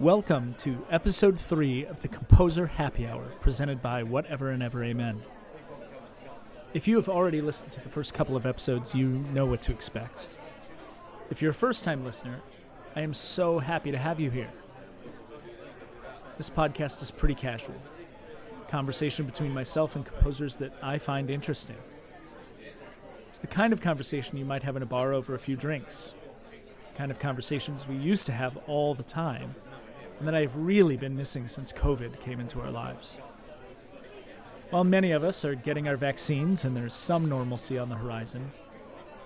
Welcome to episode three of the Composer Happy Hour, presented by Whatever and Ever Amen. If you have already listened to the first couple of episodes, you know what to expect. If you're a first time listener, I am so happy to have you here. This podcast is pretty casual conversation between myself and composers that I find interesting. It's the kind of conversation you might have in a bar over a few drinks, kind of conversations we used to have all the time and that I've really been missing since COVID came into our lives. While many of us are getting our vaccines and there's some normalcy on the horizon,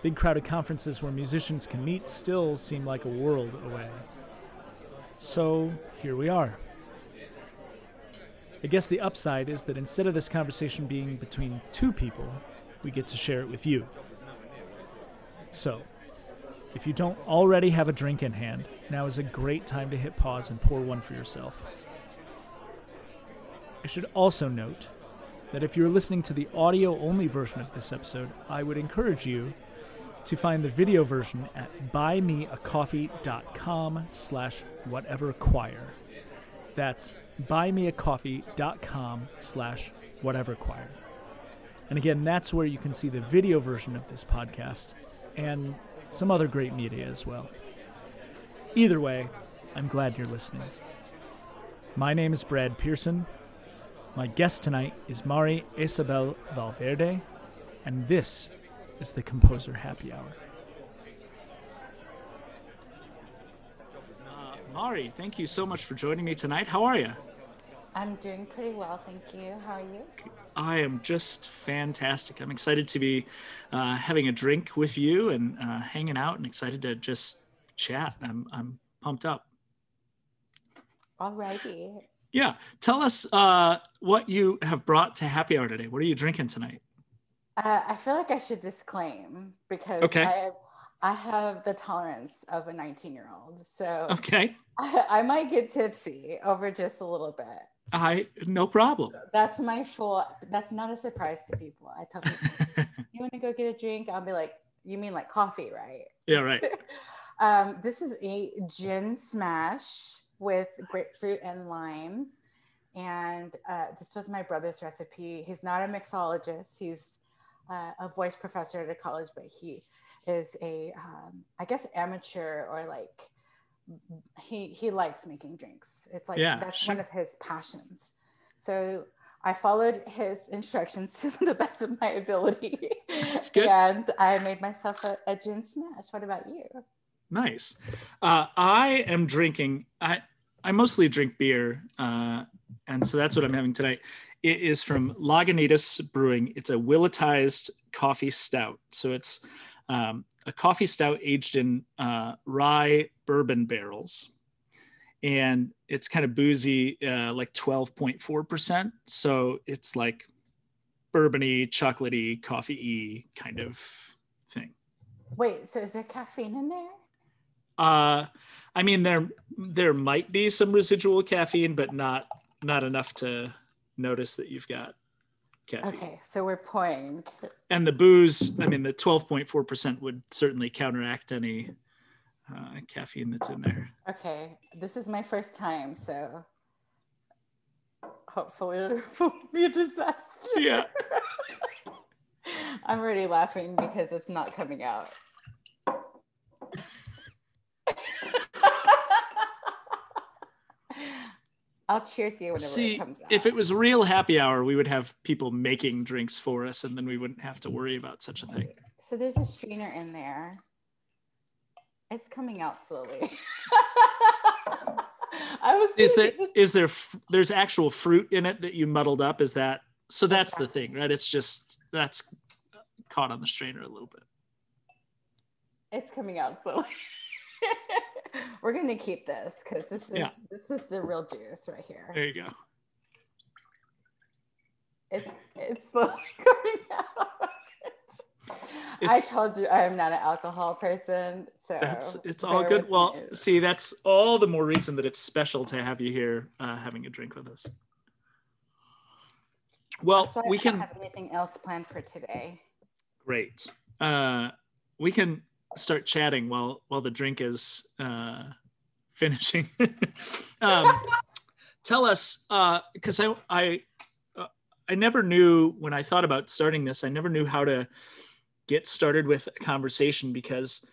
big crowded conferences where musicians can meet still seem like a world away. So here we are. I guess the upside is that instead of this conversation being between two people, we get to share it with you. So, if you don't already have a drink in hand, now is a great time to hit pause and pour one for yourself. I should also note that if you're listening to the audio only version of this episode, I would encourage you to find the video version at buymeacoffee.com slash whatever choir. That's buymeacoffee.com slash whatever choir. And again, that's where you can see the video version of this podcast and some other great media as well. Either way, I'm glad you're listening. My name is Brad Pearson. My guest tonight is Mari Isabel Valverde, and this is the Composer Happy Hour. Uh, Mari, thank you so much for joining me tonight. How are you? I'm doing pretty well, thank you. How are you? I am just fantastic. I'm excited to be uh, having a drink with you and uh, hanging out, and excited to just chat. I'm I'm pumped up. Alrighty. Yeah, tell us uh, what you have brought to happy hour today. What are you drinking tonight? Uh, I feel like I should disclaim because okay. I, have, I have the tolerance of a 19 year old, so okay, I, I might get tipsy over just a little bit. I no problem. That's my full. That's not a surprise to people. I tell people, you want to go get a drink? I'll be like, you mean like coffee, right? Yeah, right. um, this is a gin smash with grapefruit and lime, and uh, this was my brother's recipe. He's not a mixologist. He's uh, a voice professor at a college, but he is a, um, I guess, amateur or like he he likes making drinks. It's like yeah, that's sure. one of his passions. So I followed his instructions to the best of my ability. That's good. And I made myself a, a gin smash. What about you? Nice. Uh, I am drinking. I I mostly drink beer, uh, and so that's what I'm having tonight. It is from Lagunitas Brewing. It's a Willettized coffee stout. So it's um, a coffee stout aged in uh, rye bourbon barrels. And it's kind of boozy, uh, like 12.4%. So it's like bourbony, chocolatey, coffee kind of thing. Wait, so is there caffeine in there? Uh, I mean, there there might be some residual caffeine, but not not enough to notice that you've got caffeine. Okay, so we're pouring. And the booze, I mean, the 12.4% would certainly counteract any uh, caffeine that's in there. Okay, this is my first time, so hopefully it won't be a disaster. Yeah. I'm already laughing because it's not coming out. I'll cheers you whenever See, it comes out. if it was real happy hour, we would have people making drinks for us, and then we wouldn't have to worry about such a thing. So there's a strainer in there. It's coming out slowly. I was. Is there thinking- is there there's actual fruit in it that you muddled up? Is that so? That's the thing, right? It's just that's caught on the strainer a little bit. It's coming out slowly. We're gonna keep this because this is Yeah. this is the real juice right here. There you go. It's it's slowly coming out. I told you I am not an alcohol person, so That's it's all good. Well, me. see, that's all the more reason that it's special to have you here uh, having a drink with us. Well, we I can have anything else planned for today. great. Uh, we can start chatting while while the drink is uh, finishing. Um, tell us, because uh, I I uh, I never knew when I thought about starting this. I never knew how to get started with a conversation because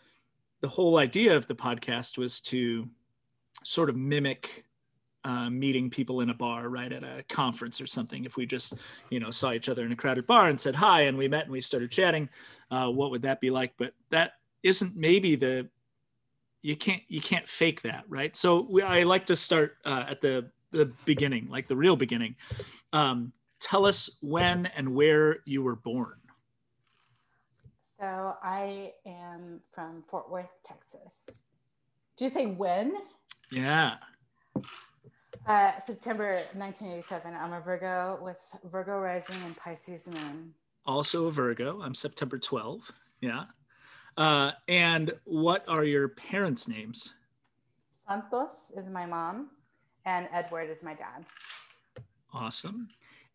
the whole idea of the podcast was to sort of mimic uh, meeting people in a bar, right, at a conference or something. If we just, you know, saw each other in a crowded bar and said hi and we met and we started chatting, uh, what would that be like? But that isn't maybe the you can't you can't fake that, right? So we, I like to start uh, at the the beginning, like the real beginning. Um, tell us when and where you were born. So I am from Fort Worth, Texas. Did you say when? Yeah. Uh, September 1987. I'm a Virgo with Virgo rising and Pisces moon. Also a Virgo. I'm September 12. Yeah. Uh, and what are your parents' names? Santos is my mom, and Edward is my dad. Awesome.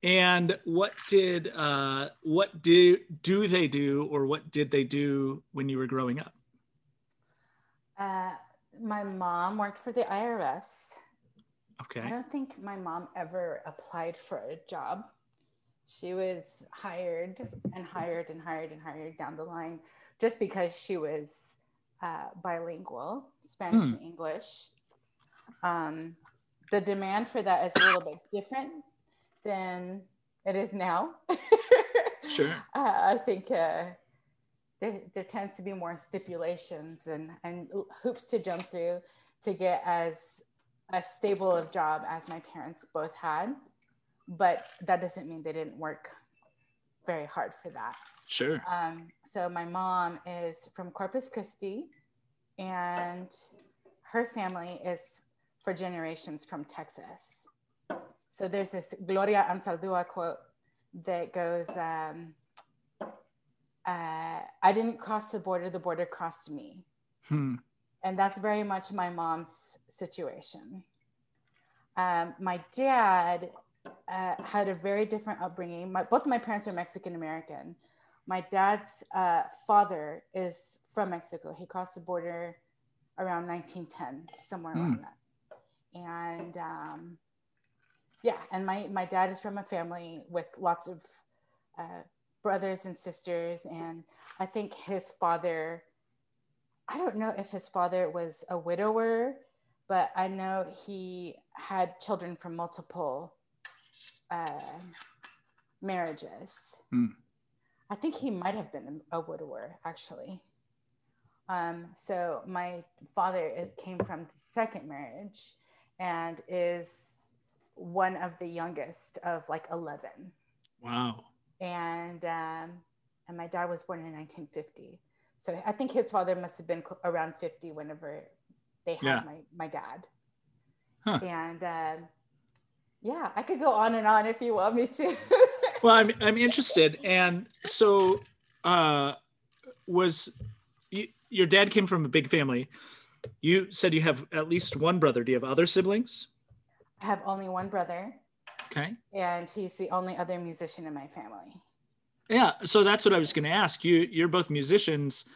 And what did uh, what do do they do, or what did they do when you were growing up? Uh, my mom worked for the IRS. Okay. I don't think my mom ever applied for a job. She was hired and hired and hired and hired down the line just because she was uh, bilingual, Spanish hmm. and English. Um, the demand for that is a little bit different than it is now. sure. Uh, I think uh, there, there tends to be more stipulations and, and hoops to jump through to get as a stable of job as my parents both had. But that doesn't mean they didn't work very hard for that. Sure. Um, so my mom is from Corpus Christi, and her family is for generations from Texas. So there's this Gloria Anzaldúa quote that goes, um, uh, "I didn't cross the border; the border crossed me." Hmm. And that's very much my mom's situation. Um, my dad uh, had a very different upbringing. My, both of my parents are Mexican American. My dad's uh, father is from Mexico. He crossed the border around 1910, somewhere mm. around that. And um, yeah, and my, my dad is from a family with lots of uh, brothers and sisters. And I think his father, I don't know if his father was a widower, but I know he had children from multiple uh, marriages. Mm. I think he might have been a widower, actually. Um, so my father came from the second marriage and is one of the youngest of like 11. Wow. And um, and my dad was born in 1950. So I think his father must have been around 50 whenever they had yeah. my, my dad. Huh. And um, yeah, I could go on and on if you want me to. well, I'm I'm interested, and so uh, was you, your dad came from a big family. You said you have at least one brother. Do you have other siblings? I have only one brother. Okay. And he's the only other musician in my family. Yeah, so that's what I was going to ask you. You're both musicians,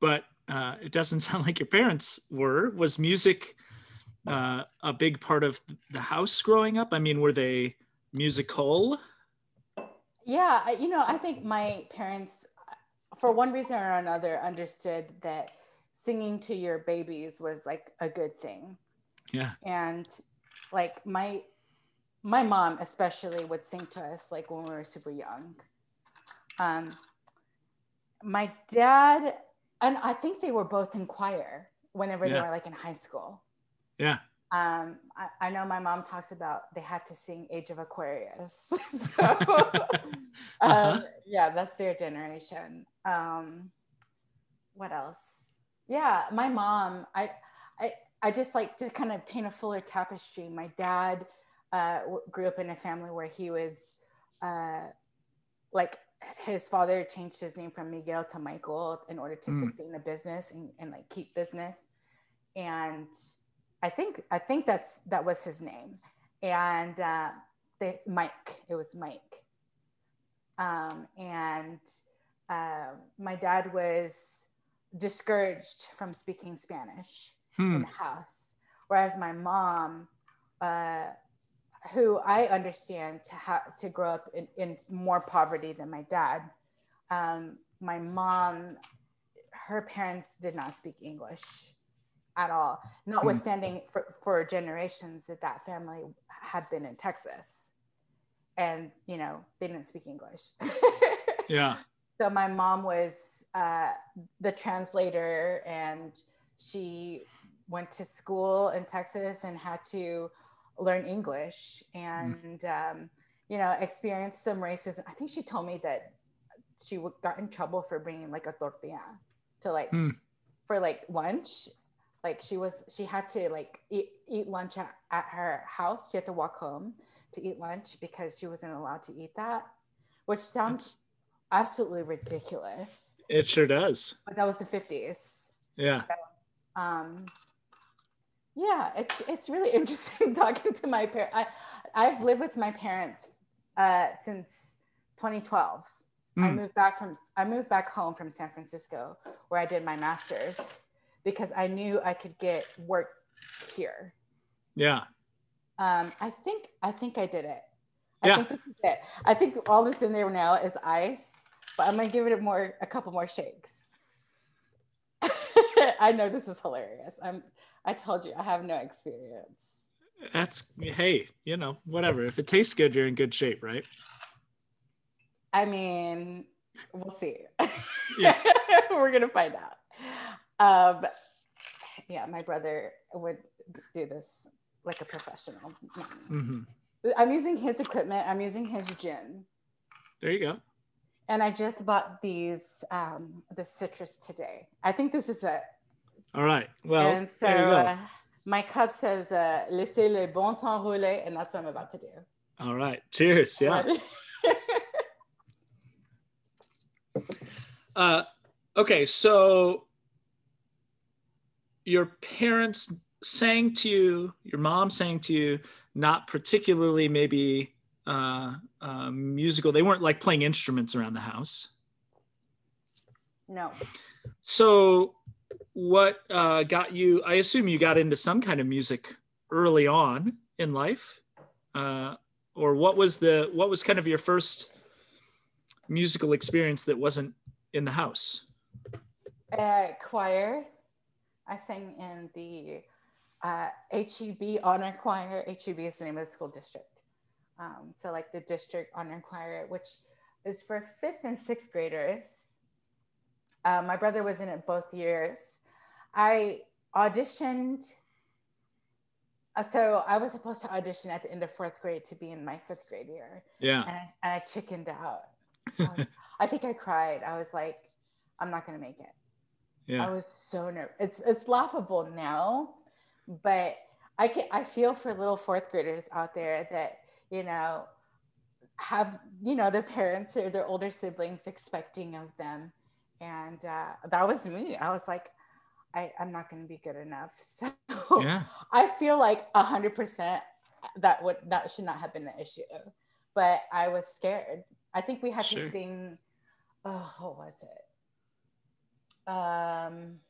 but uh, it doesn't sound like your parents were. Was music uh, a big part of the house growing up? I mean, were they musical? Yeah, you know, I think my parents, for one reason or another, understood that singing to your babies was like a good thing. Yeah. And like my my mom especially would sing to us like when we were super young. Um, my dad and I think they were both in choir whenever yeah. they were like in high school. Yeah. Um, I, I, know my mom talks about they had to sing Age of Aquarius. so, uh-huh. um, yeah, that's their generation. Um, what else? Yeah, my mom, I, I, I just like to kind of paint a fuller tapestry. My dad uh, grew up in a family where he was uh, like his father changed his name from Miguel to Michael in order to mm. sustain a business and, and like keep business. And I think I think that's that was his name, and uh, they, Mike. It was Mike. Um, and uh, my dad was discouraged from speaking Spanish hmm. in the house, whereas my mom uh, who I understand to have to grow up in, in, more poverty than my dad. Um, my mom, her parents did not speak English at all, notwithstanding for, for generations that that family had been in Texas. And, you know, they didn't speak English. yeah. So my mom was uh, the translator and she went to school in Texas and had to learn English and, mm. um, you know, experience some racism. I think she told me that she got in trouble for bringing like a tortilla to like, mm. for like lunch. Like she was, she had to like eat, eat lunch at, at her house. She had to walk home to eat lunch because she wasn't allowed to eat that, which sounds absolutely ridiculous. It sure does. But that was the 50s. Yeah. So, um, yeah, it's it's really interesting talking to my parents. I I've lived with my parents uh, since 2012. Mm. I hmm. moved back from I moved back home from San Francisco where I did my master's because I knew I could get work here. Yeah. Um, I think I think I did it. I yeah. think this is it. I think all that's in there now is ice, but I'm gonna give it a more a couple more shakes. I know this is hilarious. I'm I told you I have no experience. That's hey, you know, whatever. If it tastes good, you're in good shape, right? I mean, we'll see. Yeah. We're gonna find out. Um, yeah, my brother would do this like a professional. Mm-hmm. I'm using his equipment. I'm using his gin. There you go. And I just bought these um, the citrus today. I think this is it. All right. Well, and so uh, my cup says uh, "Laissez le bon temps rouler," and that's what I'm about to do. All right. Cheers. Yeah. uh, okay, so your parents sang to you, your mom sang to you, not particularly maybe uh, uh, musical. They weren't like playing instruments around the house. No. So what uh, got you i assume you got into some kind of music early on in life uh, or what was the what was kind of your first musical experience that wasn't in the house? Uh, choir i sang in the uh, heb honor choir. Heb is the name of the school district. Um, so like the district honor choir which is for fifth and sixth graders. Uh, my brother was in it both years I auditioned. Uh, so I was supposed to audition at the end of fourth grade to be in my fifth grade year. Yeah. And I, and I chickened out. I, was, I think I cried. I was like, I'm not going to make it. Yeah. I was so nervous. It's it's laughable now, but I can I feel for little fourth graders out there that you know have you know their parents or their older siblings expecting of them, and uh, that was me. I was like, I, I'm not going to be good enough. So yeah. I feel like a hundred percent that would that should not have been an issue, but I was scared. I think we had sure. to sing. Oh, what was it? Um,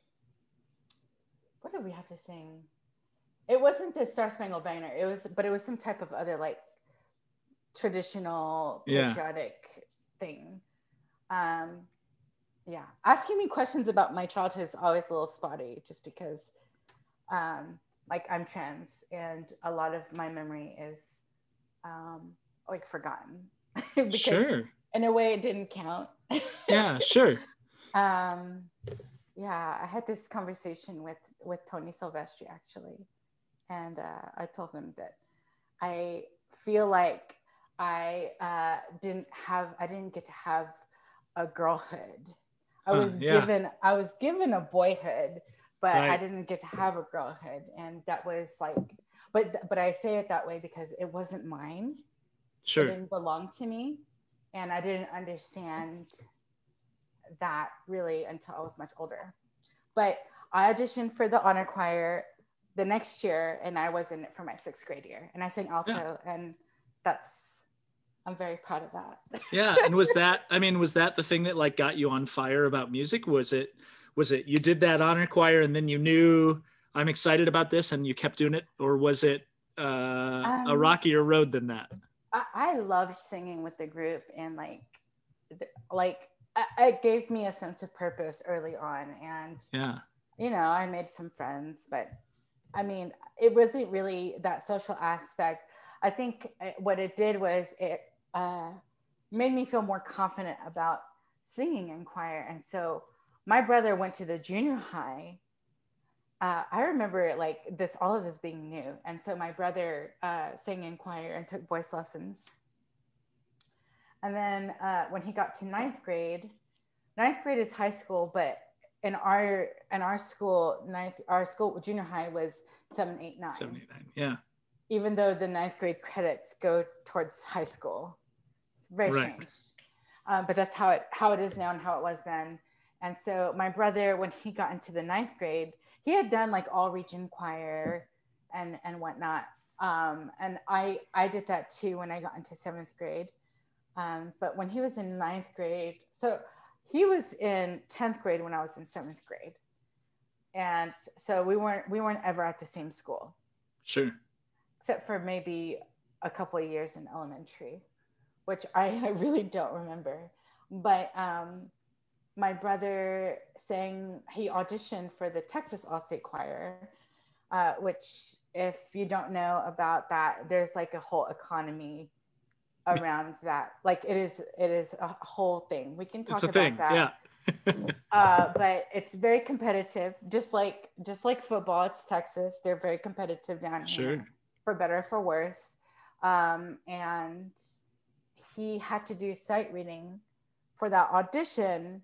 what did we have to sing? It wasn't the Star Spangled Banner. It was, but it was some type of other like traditional patriotic yeah. thing. Um, yeah. Asking me questions about my childhood is always a little spotty just because um like i'm trans and a lot of my memory is um like forgotten. Because sure. in a way it didn't count. Yeah sure. Um yeah i had this conversation with with tony silvestri actually and uh, i told him that i feel like i uh, didn't have i didn't get to have a girlhood I was uh, yeah. given I was given a boyhood, but right. I didn't get to have a girlhood, and that was like, but but I say it that way because it wasn't mine. Sure, it didn't belong to me, and I didn't understand that really until I was much older. But I auditioned for the honor choir the next year, and I was in it for my sixth grade year, and I sang alto, yeah. and that's I'm very proud of that. yeah, and was that I mean was that the thing that like got you on fire about music? Was it was it you did that honor choir and then you knew I'm excited about this and you kept doing it or was it uh, um, a rockier road than that? I, I loved singing with the group and like, like it gave me a sense of purpose early on. And yeah, you know, I made some friends, but I mean, it wasn't really that social aspect. I think uh, what it did was it uh, made me feel more confident about singing in choir. And so my brother went to the junior high. Uh, I remember like this, all of this being new. And so my brother uh, sang in choir and took voice lessons. And then uh, when he got to ninth grade, ninth grade is high school, but in our in our school, ninth our school junior high was seven, eight, nine. Seven, eight, nine. Yeah. Even though the ninth grade credits go towards high school, it's very right. strange. Um, but that's how it how it is now and how it was then. And so my brother, when he got into the ninth grade, he had done like all region choir and and whatnot. Um, and I I did that too when I got into seventh grade. Um, but when he was in ninth grade, so he was in 10th grade when I was in seventh grade. And so we weren't we weren't ever at the same school. Sure. Except for maybe a couple of years in elementary, which I, I really don't remember. But um, my brother sang, he auditioned for the Texas All State Choir, uh, which, if you don't know about that, there's like a whole economy around that. Like it is, it is a whole thing. We can talk about thing. that. Yeah. uh, but it's very competitive, just like just like football. It's Texas; they're very competitive down sure. here, for better for worse. Um, and he had to do sight reading for that audition.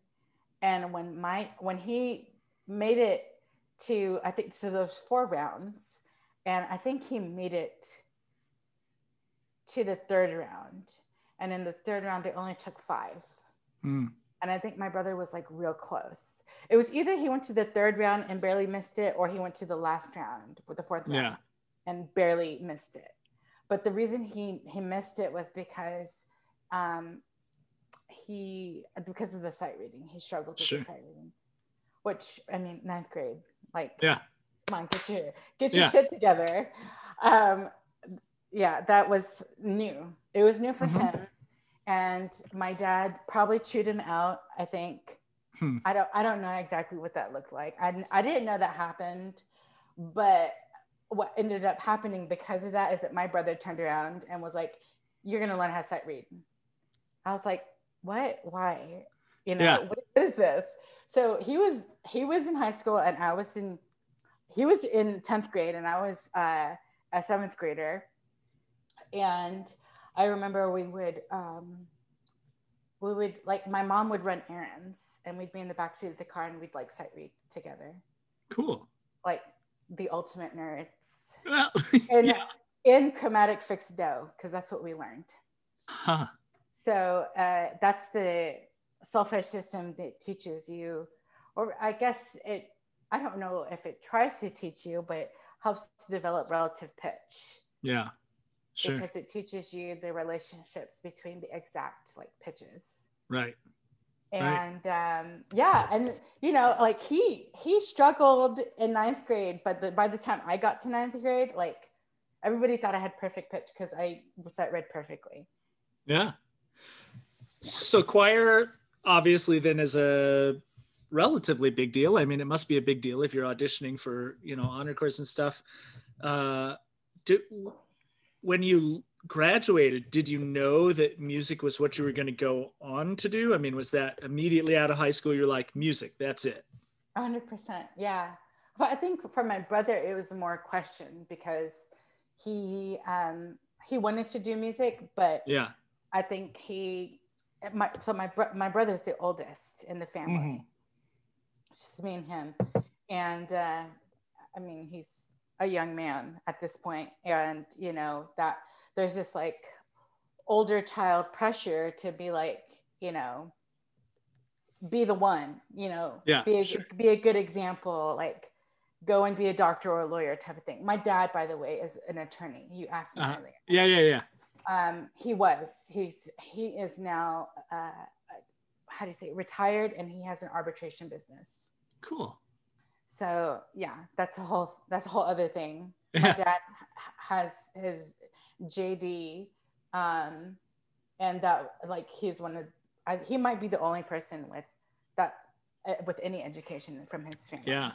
And when my when he made it to, I think to those four rounds, and I think he made it to the third round. And in the third round, they only took five. Mm. And I think my brother was like real close. It was either he went to the third round and barely missed it, or he went to the last round with the fourth round and barely missed it. But the reason he he missed it was because um, he because of the sight reading. He struggled with sure. the sight reading, which I mean, ninth grade, like yeah, come on, get your get your yeah. shit together. Um, yeah, that was new. It was new for mm-hmm. him. And my dad probably chewed him out, I think. Hmm. I don't I don't know exactly what that looked like. I, I didn't know that happened, but what ended up happening because of that is that my brother turned around and was like, You're gonna learn how to sight read. I was like, What? Why? You know, yeah. what is this? So he was he was in high school and I was in he was in 10th grade and I was uh, a seventh grader and I remember we would um, we would like my mom would run errands and we'd be in the back seat of the car and we'd like sight read together. Cool. Like the ultimate nerds. Well, in, yeah. in chromatic fixed do because that's what we learned. Huh. So uh, that's the solfege system that teaches you, or I guess it. I don't know if it tries to teach you, but helps to develop relative pitch. Yeah sure. because it teaches you the relationships between the exact like pitches right and right. um yeah and you know like he he struggled in ninth grade but the, by the time i got to ninth grade like everybody thought i had perfect pitch because i read perfectly yeah so choir obviously then is a relatively big deal i mean it must be a big deal if you're auditioning for you know honor course and stuff uh do when you graduated, did you know that music was what you were going to go on to do? I mean, was that immediately out of high school? You're like, music, that's it. 100%. Yeah. But I think for my brother, it was more a question because he, um, he wanted to do music, but yeah, I think he, my, so my, my brother's the oldest in the family. Mm-hmm. It's just me and him. And, uh, I mean, he's a young man at this point and you know that there's this like older child pressure to be like you know be the one you know yeah be a, sure. be a good example like go and be a doctor or a lawyer type of thing my dad by the way is an attorney you asked me uh-huh. earlier yeah yeah yeah um he was he's he is now uh how do you say retired and he has an arbitration business cool so yeah that's a whole that's a whole other thing my dad has his JD, um, and that like he's one of I, he might be the only person with that uh, with any education from his family. Yeah.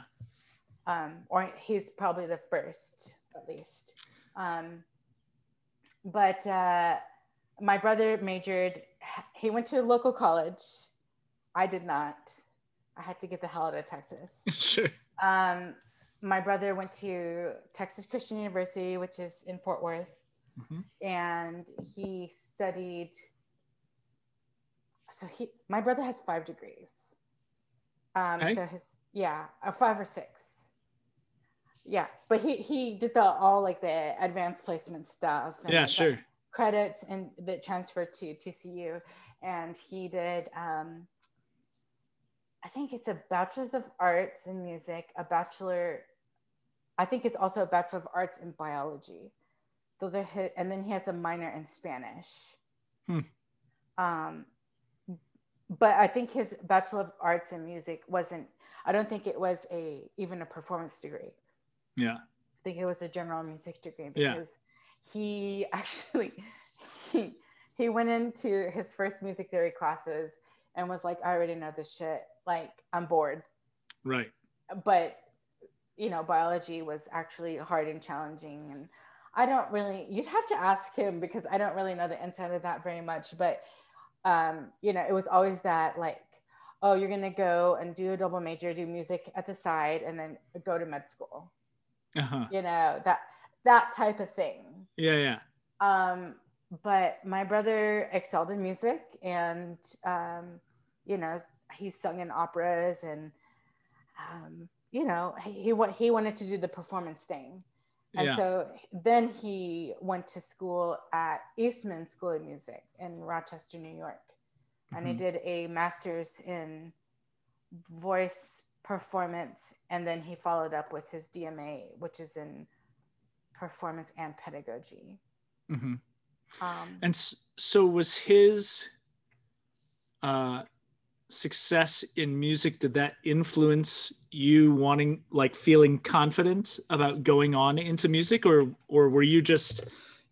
Um, or he's probably the first, at least. Um, but uh, my brother majored. He went to a local college. I did not. I had to get the hell out of Texas. sure. Um, my brother went to Texas Christian University, which is in Fort Worth, Mhm. and he studied. So he, my brother has five degrees. Um, Okay. so his, yeah, uh, five or six. Yeah, but he he did the all like the advanced placement stuff. and, Yeah, sure. Credits and that transferred to TCU, and he did. Um, I think it's a bachelor's of arts in music, a bachelor. I think it's also a bachelor of arts in biology. Those are his, and then he has a minor in Spanish. Hmm. Um, but I think his bachelor of arts in music wasn't. I don't think it was a even a performance degree. Yeah. I think it was a general music degree Yeah. because he actually he he went into his first music theory classes and was like, I already know this shit. Like I'm bored. Right. But you know, biology was actually hard and challenging. And I don't really you'd have to ask him because I don't really know the inside of that very much. But um, you know, it was always that like, oh, you're gonna go and do a double major, do music at the side, and then go to med school Uh huh. you know that that type of thing Yeah. Yeah. um but my brother excelled in music and um you know he sung in operas and um you know he he, he wanted to do the performance thing and Yeah. so then he went to school at eastman school of music in rochester new york and he Mhm. did a master's in voice performance and then he followed up with his dma which is in performance and pedagogy Mhm. um, And so was his uh, success in music, did that influence you wanting, like feeling confident about going on into music or, or were you just,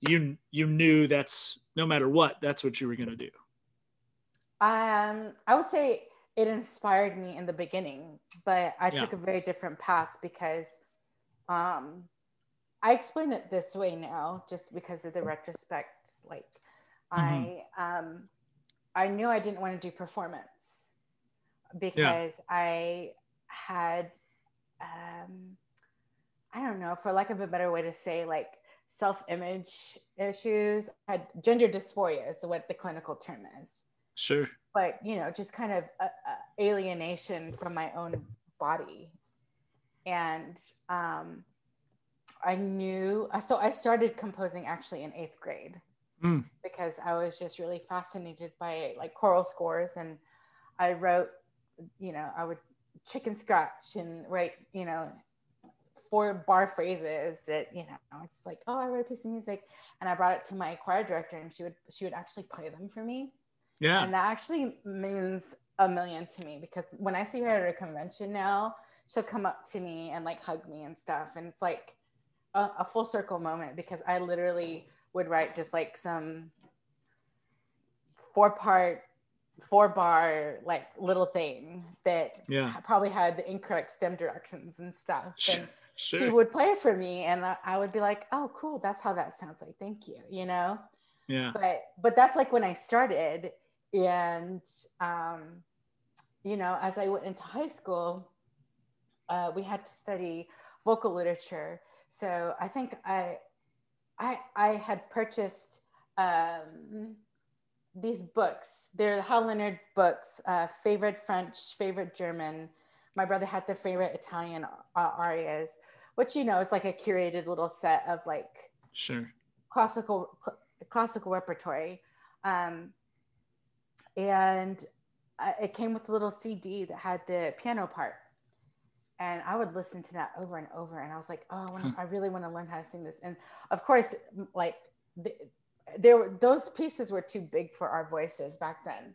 you, you knew that's no matter what, that's what you were going to do. um, i would say it inspired me in the beginning but i Yeah. took a very different path because um, i explain it this way now just because of the retrospect like i um, i knew i didn't want to do performance because i had um, i don't know for lack of a better way to say like self-image issues I had gender dysphoria is what the clinical term is Sure. but you know just kind of uh, uh, alienation from my own body and um, i knew uh, so i started composing actually in eighth grade Mm. because i was just really fascinated by like choral scores and i wrote you know i would chicken scratch and write you know four bar phrases that you know it's like oh i wrote a piece of music and i brought it to my choir director and she would she would actually play them for me Yeah. and that actually means a million to me because when I see her at a convention now, she'll come up to me and like hug me and stuff. And it's like a, a full circle moment because I literally would write just like some four part, four bar, like little thing that Yeah. probably had the incorrect stem directions and stuff. And Sure. she would play it for me and I- I would be like, oh, cool. That's how that sounds like. Thank you. You know? yeah. but but that's like when i started and um you know as i went into high school uh, we had to study vocal literature. So i think i i i had purchased um these books. They're hal leonard books uh, favorite french favorite german. My brother had the favorite italian uh, arias which you know it's like a curated little set of like Sure. classical cl- classical repertory. Um, and I, it came with a little cd that had the piano part. And i would listen to that over and over and i was like oh I, wanna, I really want to learn how to sing this. And of course like the, there were those pieces were too big for our voices back then.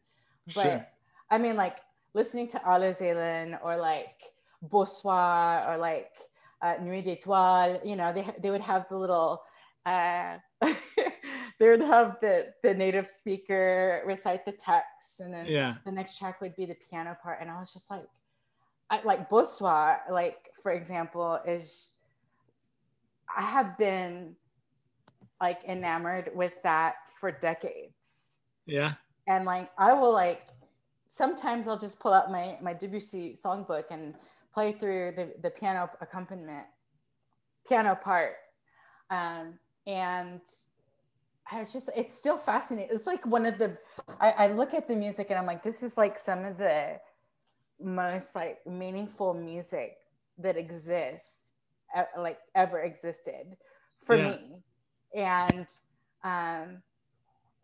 But Sure. i mean like listening to Arlo Zelen or like Beau Soir or like uh, Nuit d'étoiles, you know, they, they would have the little uh, they would have the the native speaker recite the text, and then yeah. the next track would be the piano part, and I was just like, I, like Beau Soir, like for example, is I have been like enamored with that for decades. Yeah. And like I will like sometimes I'll just pull out my my Debussy songbook and play through the the piano accompaniment, piano part, um, and I was just it's still fascinating. It's like one of the I, I look at the music and I'm like, this is like some of the most like meaningful music that exists like ever existed for yeah. me and um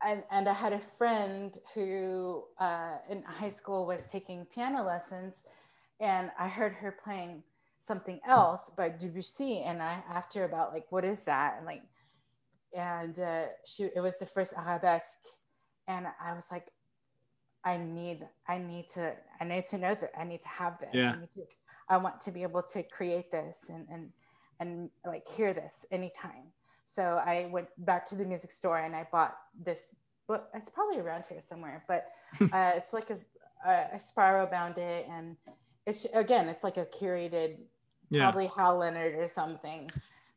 and, and I had a friend who uh, in high school was taking piano lessons, and I heard her playing something else by Debussy, and I asked her about like what is that, and like, and uh, she it was the first arabesque, and I was like, I need I need to I need to know that I need to have this. Yeah. I, to, I want to be able to create this and and and like hear this anytime. So I went back to the music store and I bought this book. It's probably around here somewhere, but uh, it's like a, a, spiral bound it, and it's again, it's like a curated, yeah. probably Hal Leonard or something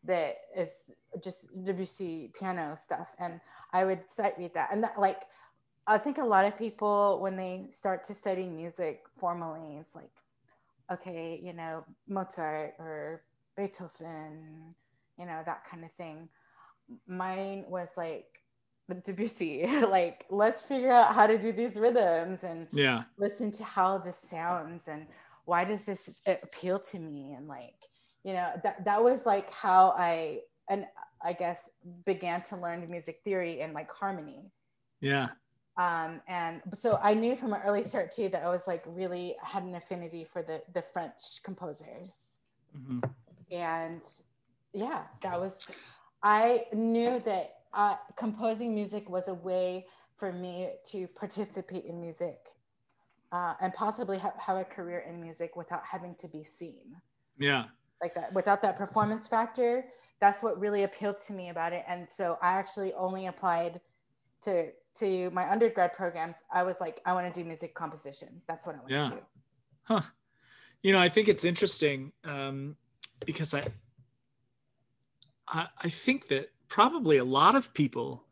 that is just Debussy piano stuff. And I would sight read that, and that like I think a lot of people, when they start to study music formally, it's like, okay, you know, Mozart or Beethoven, you know, that kind of thing. Mine was like Debussy, like, let's figure out how to do these rhythms and yeah, listen to how this sounds and why does this appeal to me? And like, you know, that, that was like how I, and I guess began to learn music theory and like harmony. Yeah um, and so I knew from an early start too that I was like really had an affinity for the the French composers, mm-hmm. and yeah, that was I knew that uh, composing music was a way for me to participate in music uh, and possibly ha- have a career in music without having to be seen. Yeah, like that without that performance factor. That's what really appealed to me about it, and so I actually only applied to to my undergrad programs, I was like, I want to do music composition. That's what I want yeah. to do. Huh. You know, I think it's interesting um, because I, I, I think that probably a lot of people,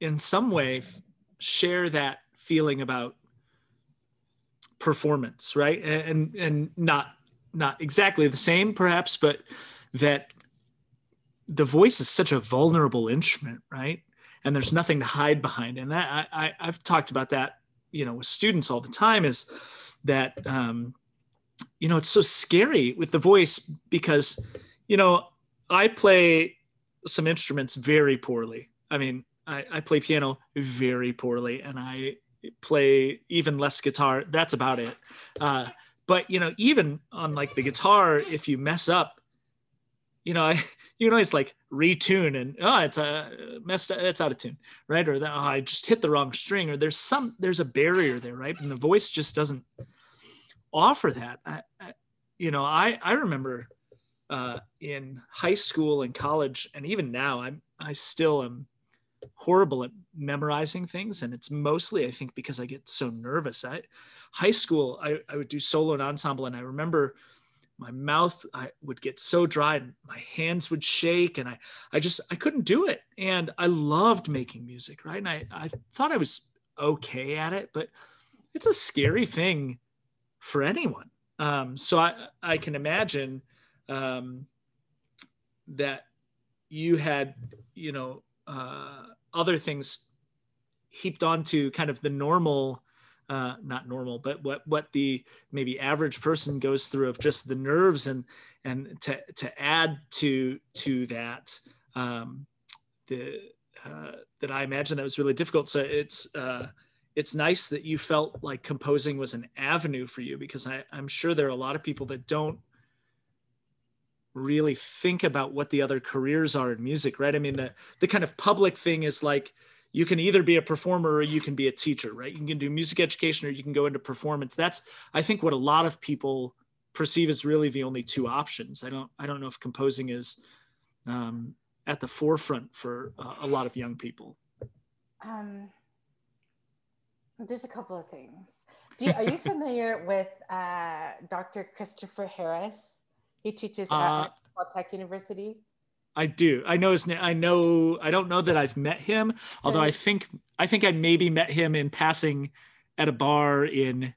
in some way, f- share that feeling about performance, right? And and not not exactly the same, perhaps, but that the voice is such a vulnerable instrument, right? and there's nothing to hide behind. And that I, I have talked about that, you know, with students all the time is that, um, you know, it's so scary with the voice because, you know, I play some instruments very poorly. I mean, I, I play piano very poorly and I play even less guitar. That's about it. Uh, but you know, even on like the guitar, if you mess up, you know, I, you can always like retune and oh, it's a uh, messed up, it's out of tune, right? Or that oh, I just hit the wrong string, or there's some there's a barrier there, right? And the voice just doesn't offer that. I, I, you know, I I remember uh, in high school and college, and even now, I'm I still am horrible at memorizing things, and it's mostly I think because I get so nervous. I high school I, I would do solo and ensemble, and I remember my mouth I would get so dry and my hands would shake and I I just I couldn't do it. And I loved making music, right? And I, I thought I was okay at it, but it's a scary thing for anyone. Um, so I I can imagine um, that you had, you know, uh, other things heaped onto kind of the normal uh, not normal, but what what the maybe average person goes through of just the nerves and and to to add to to that um, the uh, that I imagine that was really difficult. So it's uh, it's nice that you felt like composing was an avenue for you because I, I'm sure there are a lot of people that don't really think about what the other careers are in music, right? I mean, the the kind of public thing is like you can either be a performer or you can be a teacher, right? You can do music education or you can go into performance. That's I think what a lot of people perceive as really the only two options. I don't I don't know if composing is um, at the forefront for uh, a lot of young people? Um, there's a couple of things. You, are you familiar with uh, Dr. Christopher Harris? He teaches Uh, at Tech University. I do. I know his name. I know. I don't know that I've met him, although I think I think I maybe met him in passing at a bar in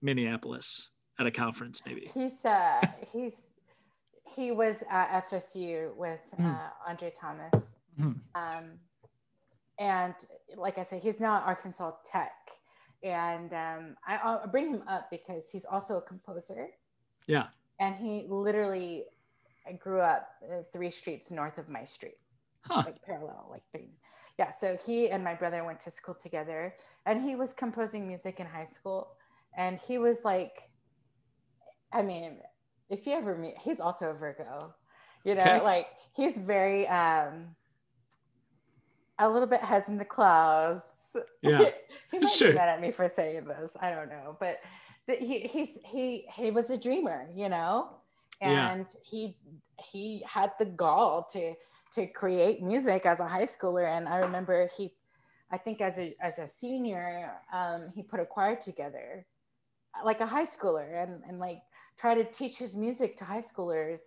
Minneapolis at a conference, maybe. He's uh, he's he was at FSU with Hmm. uh, Andre Thomas. Hmm. Um, and like I said, he's now at Arkansas Tech. And um, I, I'll bring him up because he's also a composer. Yeah. And he literally grew up uh, three streets north of my street, Huh. like parallel, like three. Yeah. So he and my brother went to school together, and he was composing music in high school. And he was like, I mean, if you ever meet, he's also a Virgo, you know, Okay. like he's very, um, a little bit heads in the clouds. Yeah. he might Sure. be mad at me for saying this. I don't know, but he he's he he was a dreamer, you know, Yeah. and he he had the gall to to create music as a high schooler. And I remember he, I think as a as a senior, um, he put a choir together, like a high schooler, and and like try to teach his music to high schoolers,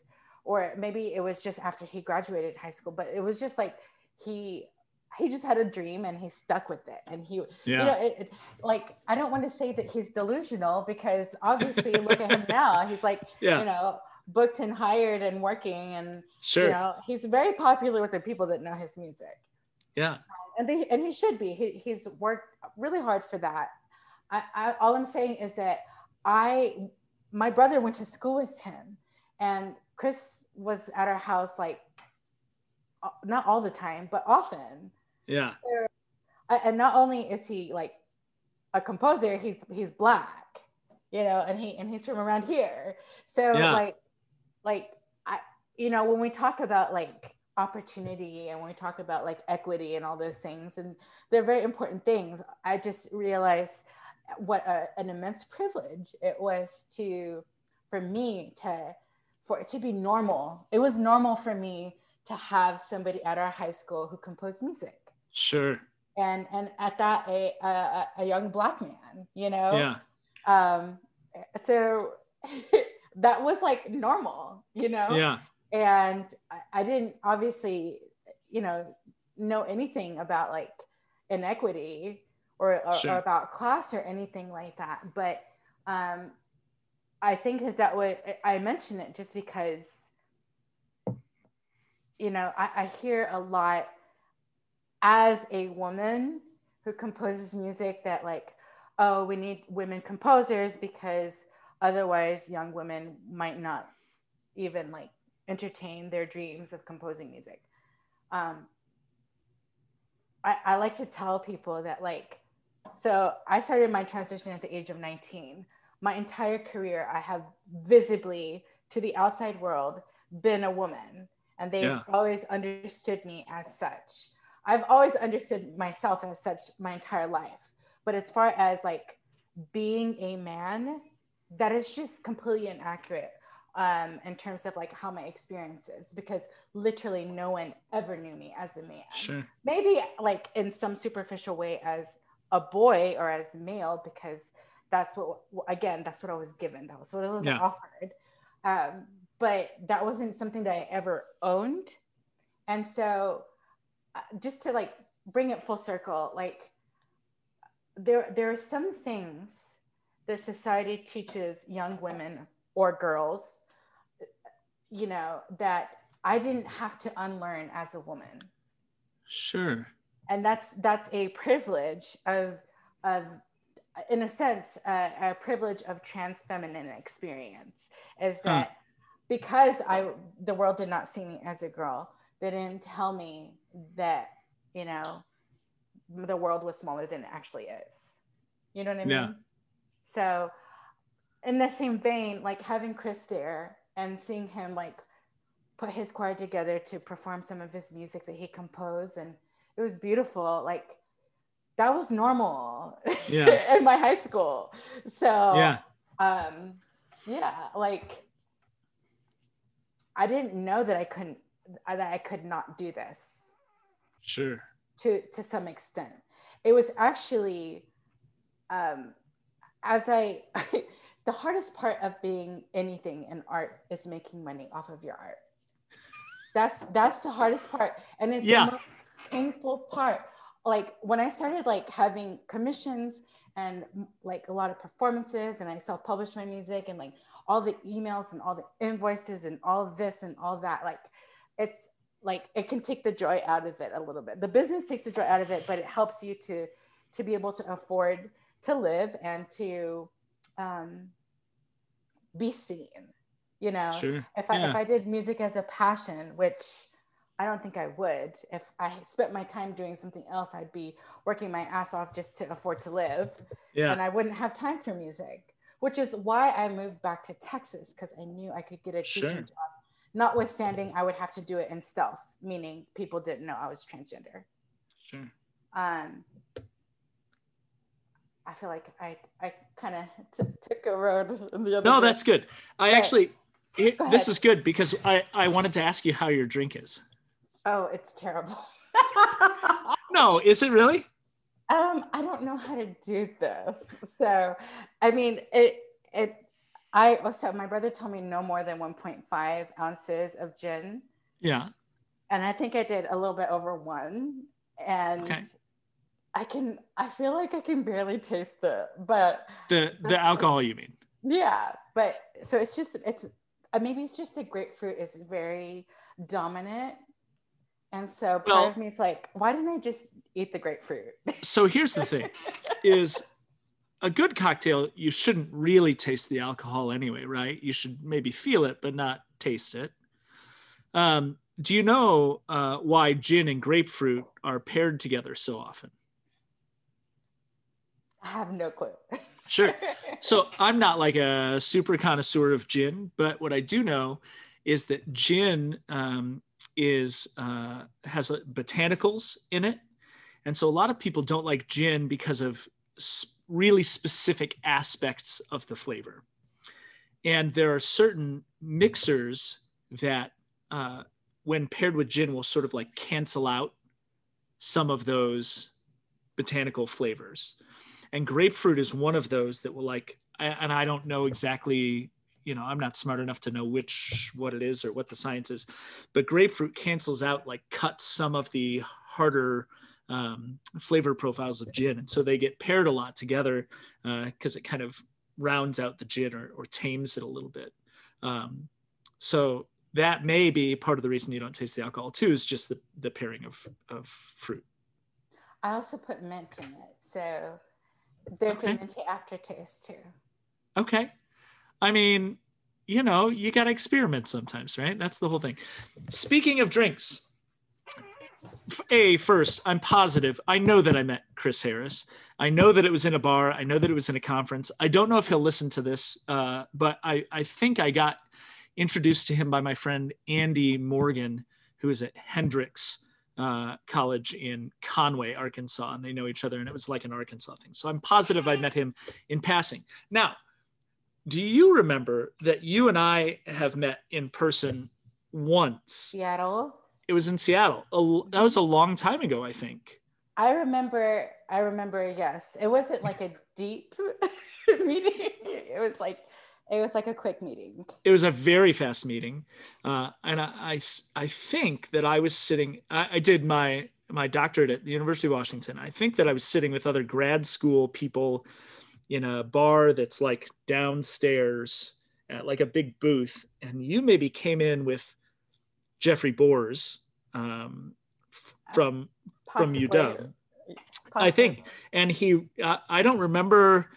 or maybe it was just after he graduated high school, but it was just like he he just had a dream and he stuck with it and he Yeah. you know it, it- like i don't want to say that he's delusional because obviously look at him now he's like yeah. you know booked and hired and working and sure. you know he's very popular with the people that know his music yeah. Um, and they and he should be he, he's worked really hard for that I, I all i'm saying is that i my brother went to school with him and chris was at our house like not all the time but often Yeah. uh, and not only is he like a composer he's he's black you know and he and he's from around here so Yeah. like like i you know when we talk about like opportunity and when we talk about like equity and all those things and they're very important things i just realized what a, an immense privilege it was to for me to for it to be normal it was normal for me to have somebody at our high school who composed music Sure. and and at that a a, a young black man you know Yeah. um so that was like normal you know Yeah. and I, I didn't obviously you know know anything about like inequity or, or, Sure. or about class or anything like that but um i think that that would i mention it just because you know I, I hear a lot as a woman who composes music that like oh we need women composers because otherwise young women might not even like entertain their dreams of composing music. Um, I, I like to tell people that like so i started my transition at the age of 19 my entire career i have visibly to the outside world been a woman and they've Yeah. always understood me as such i've always understood myself as such my entire life but as far as like being a man that is just completely inaccurate um, in terms of like how my experience is because literally no one ever knew me as a man Sure. maybe like in some superficial way as a boy or as male because that's what again that's what i was given that was what I was Yeah. offered um, but that wasn't something that i ever owned and so just to like bring it full circle like there there are some things that society teaches young women or girls you know that i didn't have to unlearn as a woman Sure. and that's that's a privilege of of in a sense uh, a privilege of trans feminine experience is Huh. that because i the world did not see me as a girl they didn't tell me that you know the world was smaller than it actually is you know what i mean Yeah. so in the same vein like having chris there and seeing him like put his choir together to perform some of his music that he composed and it was beautiful like that was normal Yeah. in my high school so Yeah. um yeah like i didn't know that i couldn't that I could not do this. Sure. To to some extent, it was actually, um, as I, the hardest part of being anything in art is making money off of your art. That's that's the hardest part, and it's yeah. the most painful part. Like when I started like having commissions and like a lot of performances, and I self-published my music, and like all the emails and all the invoices and all this and all that like it's like it can take the joy out of it a little bit the business takes the joy out of it but it helps you to to be able to afford to live and to um, be seen you know sure. if i yeah. if i did music as a passion which i don't think i would if i spent my time doing something else i'd be working my ass off just to afford to live yeah. and i wouldn't have time for music which is why I moved back to Texas because I knew I could get a teaching sure. job. Notwithstanding, I would have to do it in stealth, meaning people didn't know I was transgender. Sure. Um, I feel like I I kind of t- took a road in the other. No, way. that's good. I But- actually, it, this is good because I I wanted to ask you how your drink is. Oh, it's terrible. No, is it really? um, I don't know how to do this. So, I mean, it it. I also my brother told me no more than 1.5 ounces of gin. Yeah. and I think I did a little bit over one. And Okay. I can, I feel like I can barely taste it, but The the alcohol you mean? yeah, but so it's just, it's uh, maybe it's just the grapefruit is very dominant. And so part Well- of me is like, why didn't I just eat the grapefruit? So here's the thing: is a good cocktail you shouldn't really taste the alcohol anyway, right? You should maybe feel it but not taste it. Um, do you know uh, why gin and grapefruit are paired together so often? I have no clue. Sure. So I'm not like a super connoisseur of gin, but what I do know is that gin um, is uh, has uh, botanicals in it, and so a lot of people don't like gin because of s- really specific aspects of the flavor. And there are certain mixers that, uh, when paired with gin, will sort of like cancel out some of those botanical flavors and grapefruit is one of those that will like and i don't know exactly you know i'm not smart enough to know which what it is or what the science is but grapefruit cancels out like cuts some of the harder um, flavor profiles of gin and so they get paired a lot together because it kind of rounds out the gin or, or tames it a little bit um, so that may be part of the reason you don't taste the alcohol too is just the, the pairing of, of fruit I also put mint in it. So there's Okay. a minty aftertaste too. Okay. I mean, you know, you got to experiment sometimes, right? That's the whole thing. Speaking of drinks, A, first, I'm positive. I know that I met Chris Harris. I know that it was in a bar. I know that it was in a conference. I don't know if he'll listen to this, uh, but I, I think I got introduced to him by my friend Andy Morgan, who is at Hendrix uh, College in Conway, Arkansas, and they know each other, and it was like an Arkansas thing. So I'm positive I met him in passing. Now, do you remember that you and I have met in person once? Seattle. It was in Seattle. A- that was a long time ago, I think. I remember, I remember, yes. It wasn't like a deep meeting. It was like, it was like a quick meeting. It was a very fast meeting, uh, and I think that I was sitting. I, I did my my doctorate at the University of Washington. I think that I was sitting with other grad school people in a bar that's like downstairs at like a big booth, and you maybe came in with Jeffrey Bors um, f- from from Possibly. UW. I think, and he, uh, I don't remember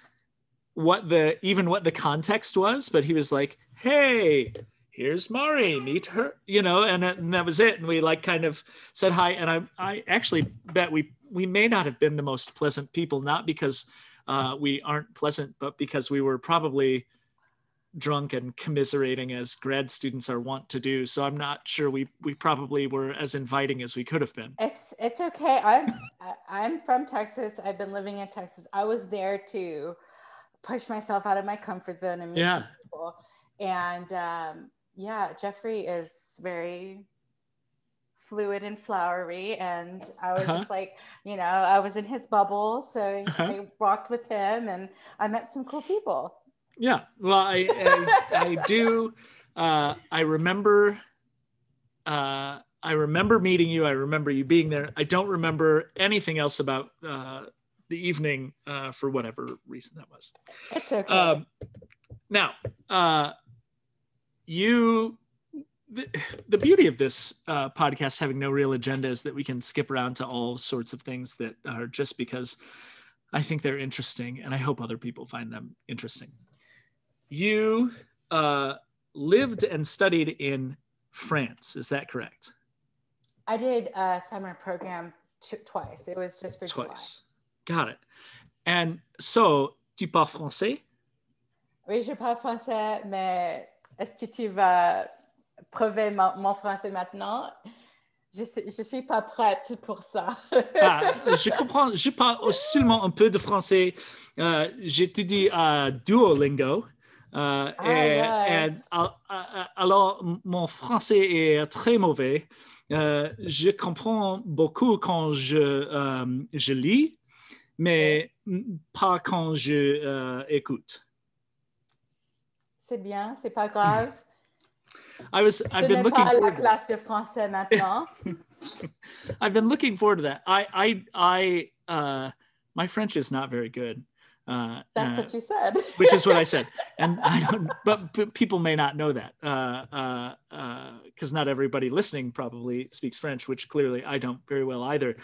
what the even what the context was, but he was like, "Hey, here's Mari, meet her," you know, and, that- and that was it. And we like kind of said hi, and I, I actually bet we we may not have been the most pleasant people, not because uh, we aren't pleasant, but because we were probably drunk and commiserating as grad students are wont to do. So I'm not sure we we probably were as inviting as we could have been. It's it's okay. I'm I'm from Texas. I've been living in Texas. I was there to push myself out of my comfort zone and meet Yeah. people. And um, yeah, Jeffrey is very fluid and flowery. And I was Uh-huh. just like, you know, I was in his bubble. So Uh-huh. I walked with him and I met some cool people. Yeah. Well, I I, I do. Uh, I remember. Uh, I remember meeting you. I remember you being there. I don't remember anything else about uh, the evening uh, for whatever reason that was. It's okay. Um, now, uh, you. The, the beauty of this uh, podcast having no real agenda is that we can skip around to all sorts of things that are just because I think they're interesting and I hope other people find them interesting. You uh, lived and studied in France, is that correct? I did a summer program t- twice. It was just for Twice. Got it. And so, tu parles français? Oui, je parle français, mais est-ce que tu vas prouver mon, mon français maintenant? Je ne suis pas prête pour ça. Ah, je comprends, je parle seulement un peu de français. Euh, J'étudie à Duolingo. Euh, Ah, et- yes. et al- a- alors, m- mon français est très mauvais. Euh, je comprends beaucoup quand je, euh, je lis, mais pas quand je euh, écoute. C'est bien, c'est pas grave. I was, I've been looking forward to classe de français maintenant. I've been looking forward to that. I, I, I, uh, my French is not very good. Uh, That's uh, what you said. which is what I said. And I don't, but, but people may not know that because uh, uh, because not everybody listening probably speaks French, which clearly I don't very well either.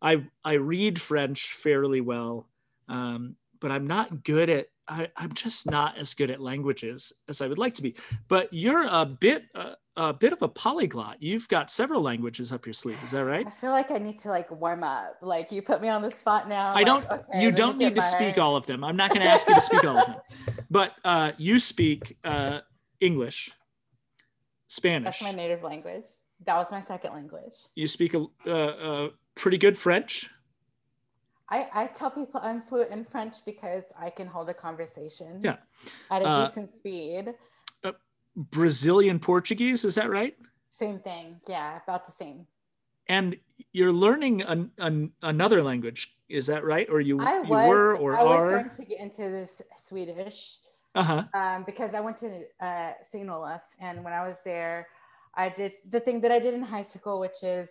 I I read French fairly well, um, but I'm not good at. I, I'm just not as good at languages as I would like to be. But you're a bit uh, a bit of a polyglot. You've got several languages up your sleeve. Is that right? I feel like I need to like warm up. Like you put me on the spot now. I like, don't. okay, you don't need to my- speak all of them. I'm not going to ask you to speak all of them. But uh, you speak uh, English, Spanish. That's my native language. That was my second language. You speak a, uh, uh, pretty good French. I, I tell people I'm fluent in French because I can hold a conversation Yeah. at a Uh, decent speed. Brazilian Portuguese. Is that right? Same thing. Yeah, about the same. And you're learning an, an, another language. Is that right? Or you, I you were or are? I was are? starting to get into this Swedish Uh huh. um, because I went to uh, St. Olaf, and when I was there, I did the thing that I did in high school, which is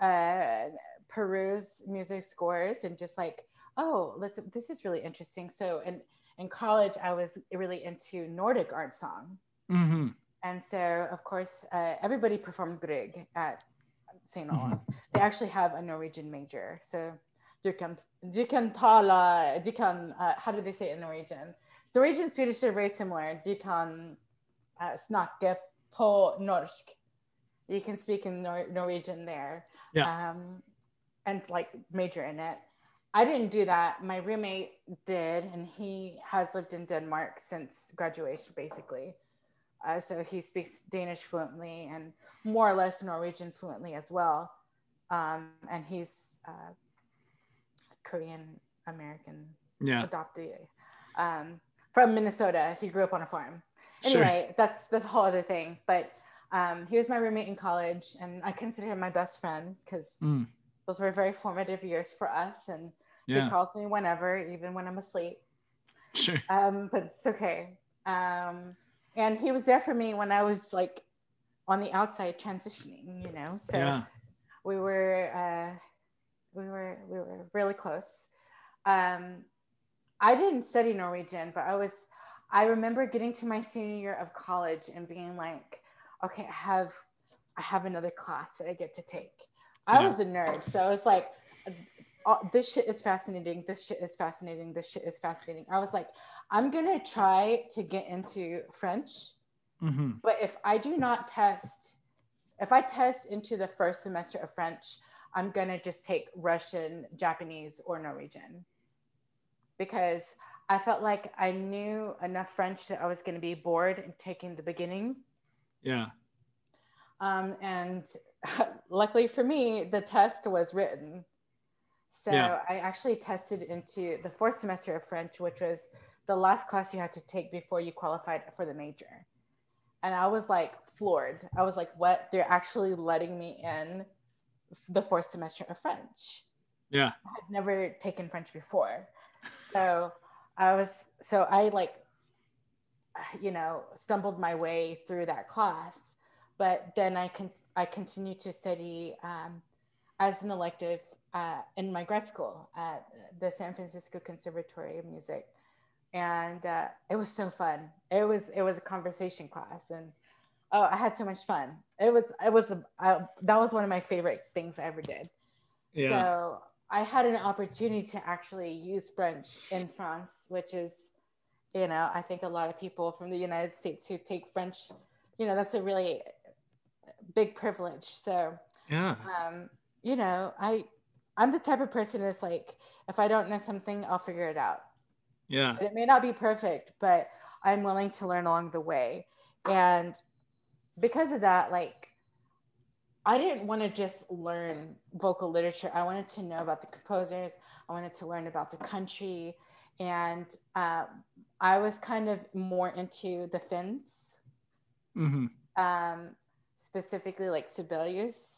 uh, peruse music scores and just like, oh, let's. This is really interesting. So, in in college, I was really into Nordic art song, hmm and so of course, uh, everybody performed Grieg at St. Olaf. They actually have a Norwegian major, so. Du kan, du kan tala, du kan, uh, how do they say it in Norwegian? Norwegian and Swedish are very similar. Du kan uh, snakke på norsk. You can speak in Nor- Norwegian there. Yeah. Um, and like major in it. I didn't do that. My roommate did, and he has lived in Denmark since graduation, basically. Uh, so he speaks Danish fluently and more or less Norwegian fluently as well. Um, and he's uh, Korean American Yeah. adoptee um, from Minnesota. He grew up on a farm. Sure. Anyway, that's that's a whole other thing. But um, he was my roommate in college, and I consider him my best friend because Mm. those were very formative years for us. And he calls me whenever, even when I'm asleep. Sure. Um, but it's okay. Um, and he was there for me when I was like on the outside transitioning, you know. So Yeah. we were uh, we were we were really close. Um, I didn't study Norwegian, but I was I remember getting to my senior year of college and being like, okay, I have I have another class that I get to take. I Yeah. was a nerd, so I was like, "Oh, this shit is fascinating. This shit is fascinating. This shit is fascinating. I was like, I'm gonna try to get into French hmm but if I do not test, if I test into the first semester of French, I'm gonna just take Russian, Japanese, or Norwegian because I felt like I knew enough French that I was gonna be bored in taking the beginning. Yeah. Um, and luckily for me, the test was written. So Yeah. I actually tested into the fourth semester of French, which was the last class you had to take before you qualified for the major. and I was like floored. I was like, what? They're actually letting me in the fourth semester of French. Yeah. I had never taken French before. So I was, so I like, you know, stumbled my way through that class. But then I con- I continued to study um, as an elective uh, in my grad school at the San Francisco Conservatory of Music, and uh, it was so fun. It was it was a conversation class, and oh, I had so much fun. It was it was a, I, that was one of my favorite things I ever did. Yeah. So I had an opportunity to actually use French in France, which is, you know, I think a lot of people from the United States who take French, you know, that's a really big privilege. So yeah, um, you know, I I'm the type of person that's like, if I don't know something, I'll figure it out. Yeah. it may not be perfect, but I'm willing to learn along the way. And because of that, like, I didn't want to just learn vocal literature. I wanted to know about the composers. I wanted to learn about the country. And uh, I was kind of more into the Finns, mm-hmm. um, specifically like Sibelius.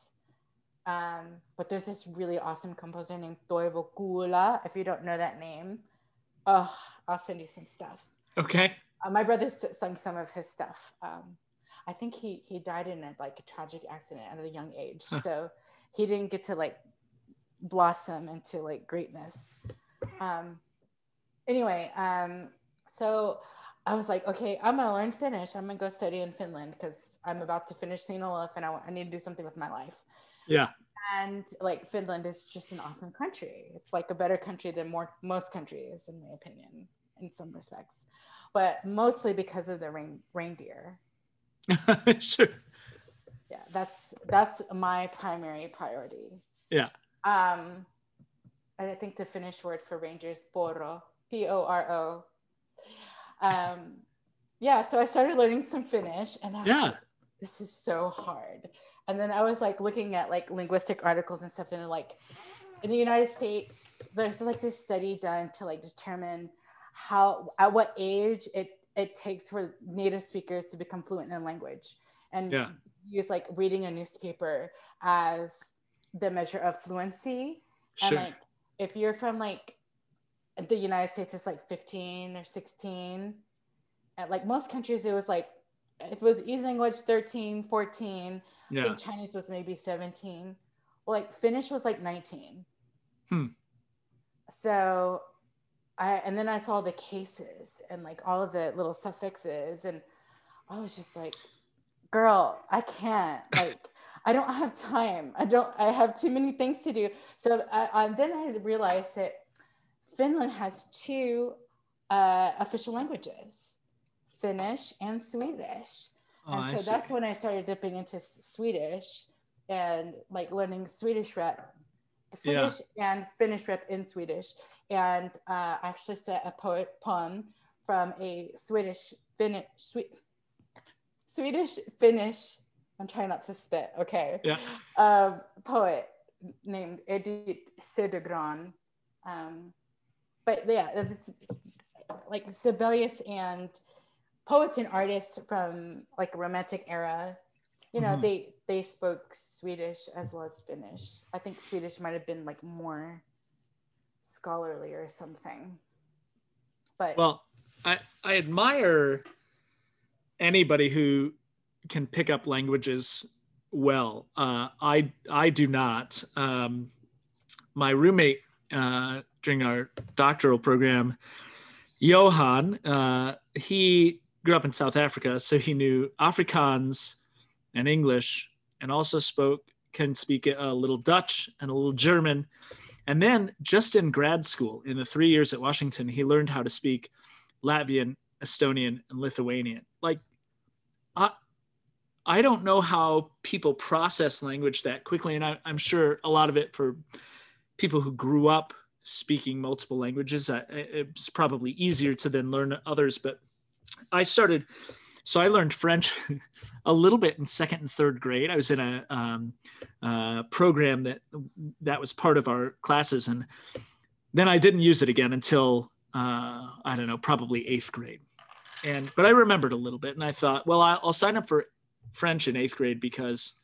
Um, but there's this really awesome composer named Toivo Kuula. If you don't know that name, oh, I'll send you some stuff. Okay. Uh, my brother sung some of his stuff. Um, I think he he died in a like a tragic accident at a young age, huh. so he didn't get to like blossom into like greatness. Um, anyway, um, so I was like, okay, I'm gonna learn Finnish. I'm gonna go study in Finland because I'm about to finish St. Olaf and I, I need to do something with my life. Yeah. And like Finland is just an awesome country. It's like a better country than more most countries, in my opinion, in some respects, but mostly because of the rain, reindeer. sure. Yeah, that's that's my primary priority. Yeah. Um, I think the Finnish word for ranger is poro, P O R O. Um, yeah, so I started learning some Finnish, and I yeah, like, this is so hard. And then I was like looking at like linguistic articles and stuff, and like in the United States, there's like this study done to like determine how at what age it it takes for native speakers to become fluent in a language and yeah. use like reading a newspaper as the measure of fluency sure. and like if you're from like the united states it's like 15 or 16 and like most countries it was like if it was easy language 13 14 yeah. i think chinese was maybe 17 like finnish was like 19 hmm. so I and then I saw the cases and like all of the little suffixes and I was just like, girl, I can't. Like I don't have time. I don't I have too many things to do. So I, then I realized that Finland has two uh, official languages, Finnish and Swedish. Oh, and so that's when I started dipping into Swedish and like learning Swedish rep, Swedish yeah. and Finnish rep in Swedish and uh, actually set a poet poem from a Swedish Finnish Swedish Finnish. I'm trying not to spit. Okay. Yeah. Um, poet named Edith Södergran. Um, but yeah, this like Sibelius and poets and artists from like romantic era. You know, mm-hmm. they they spoke Swedish as well as Finnish. I think Swedish might have been like more scholarly or something. But well, I I admire anybody who can pick up languages well. Uh, I I do not. Um, my roommate uh, during our doctoral program, Johan, uh, he grew up in South Africa, so he knew Afrikaans and English, and also spoke can speak a little Dutch and a little German. And then just in grad school, in the three years at Washington, he learned how to speak Latvian, Estonian, and Lithuanian. Like, I, I don't know how people process language that quickly. And I, am sure a lot of it for people who grew up speaking multiple languages, it's probably easier to then learn others. But I started so I learned French a little bit in second and third grade. I was in a um, uh, program that that was part of our classes, and then I didn't use it again until uh, I don't know, probably eighth grade. and but I remembered a little bit, and I thought, well, I'll, sign up for French in eighth grade because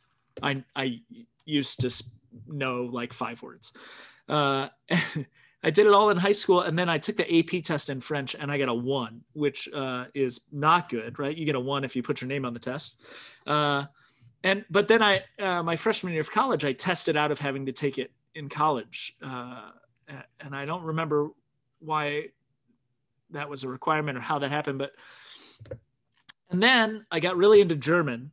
I I used to know like five words. Uh, I did it all in high school, and then I took the AP test in French, and I got a one, which uh, is not good, right? You get a one if you put your name on the test. Uh, and but then I, uh, my freshman year of college, I tested out of having to take it in college, uh, and I don't remember why that was a requirement or how that happened, but and then I got really into German.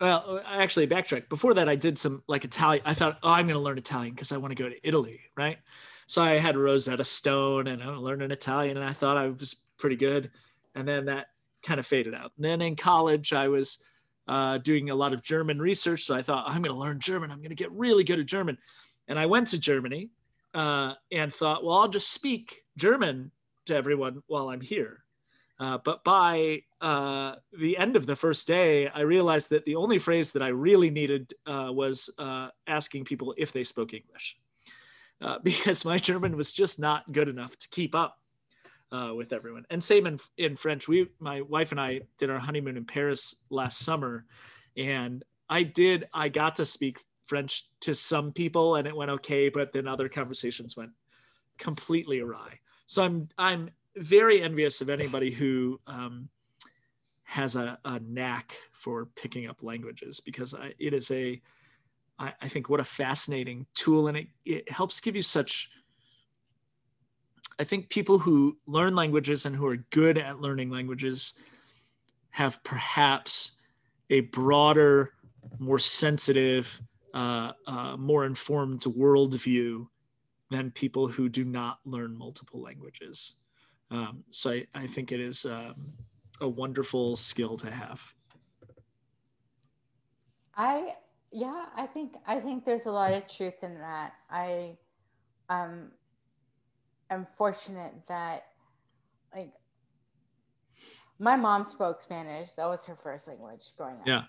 Well, I actually backtrack. Before that, I did some like Italian. I thought, oh, I'm going to learn Italian because I want to go to Italy, right? So I had Rosetta Stone and I learned an Italian, and I thought I was pretty good. And then that kind of faded out. And then in college, I was uh, doing a lot of German research. So I thought, I'm going to learn German. I'm going to get really good at German. And I went to Germany uh, and thought, well, I'll just speak German to everyone while I'm here. Uh, but by uh, the end of the first day, I realized that the only phrase that I really needed uh, was uh, asking people if they spoke English, uh, because my German was just not good enough to keep up uh, with everyone. And same in, in French. We, my wife and I, did our honeymoon in Paris last summer, and I did. I got to speak French to some people, and it went okay, but then other conversations went completely awry. So I'm I'm very envious of anybody who um, has a, a, knack for picking up languages because I, it is a I, I think what a fascinating tool and it, it helps give you such I think people who learn languages and who are good at learning languages have perhaps a broader, more sensitive, uh, uh, more informed worldview than people who do not learn multiple languages. Um, so I, I, think it is um, a wonderful skill to have. I yeah, I think I think there's a lot of truth in that. I um am fortunate that like my mom spoke Spanish. That was her first language growing up. Yeah.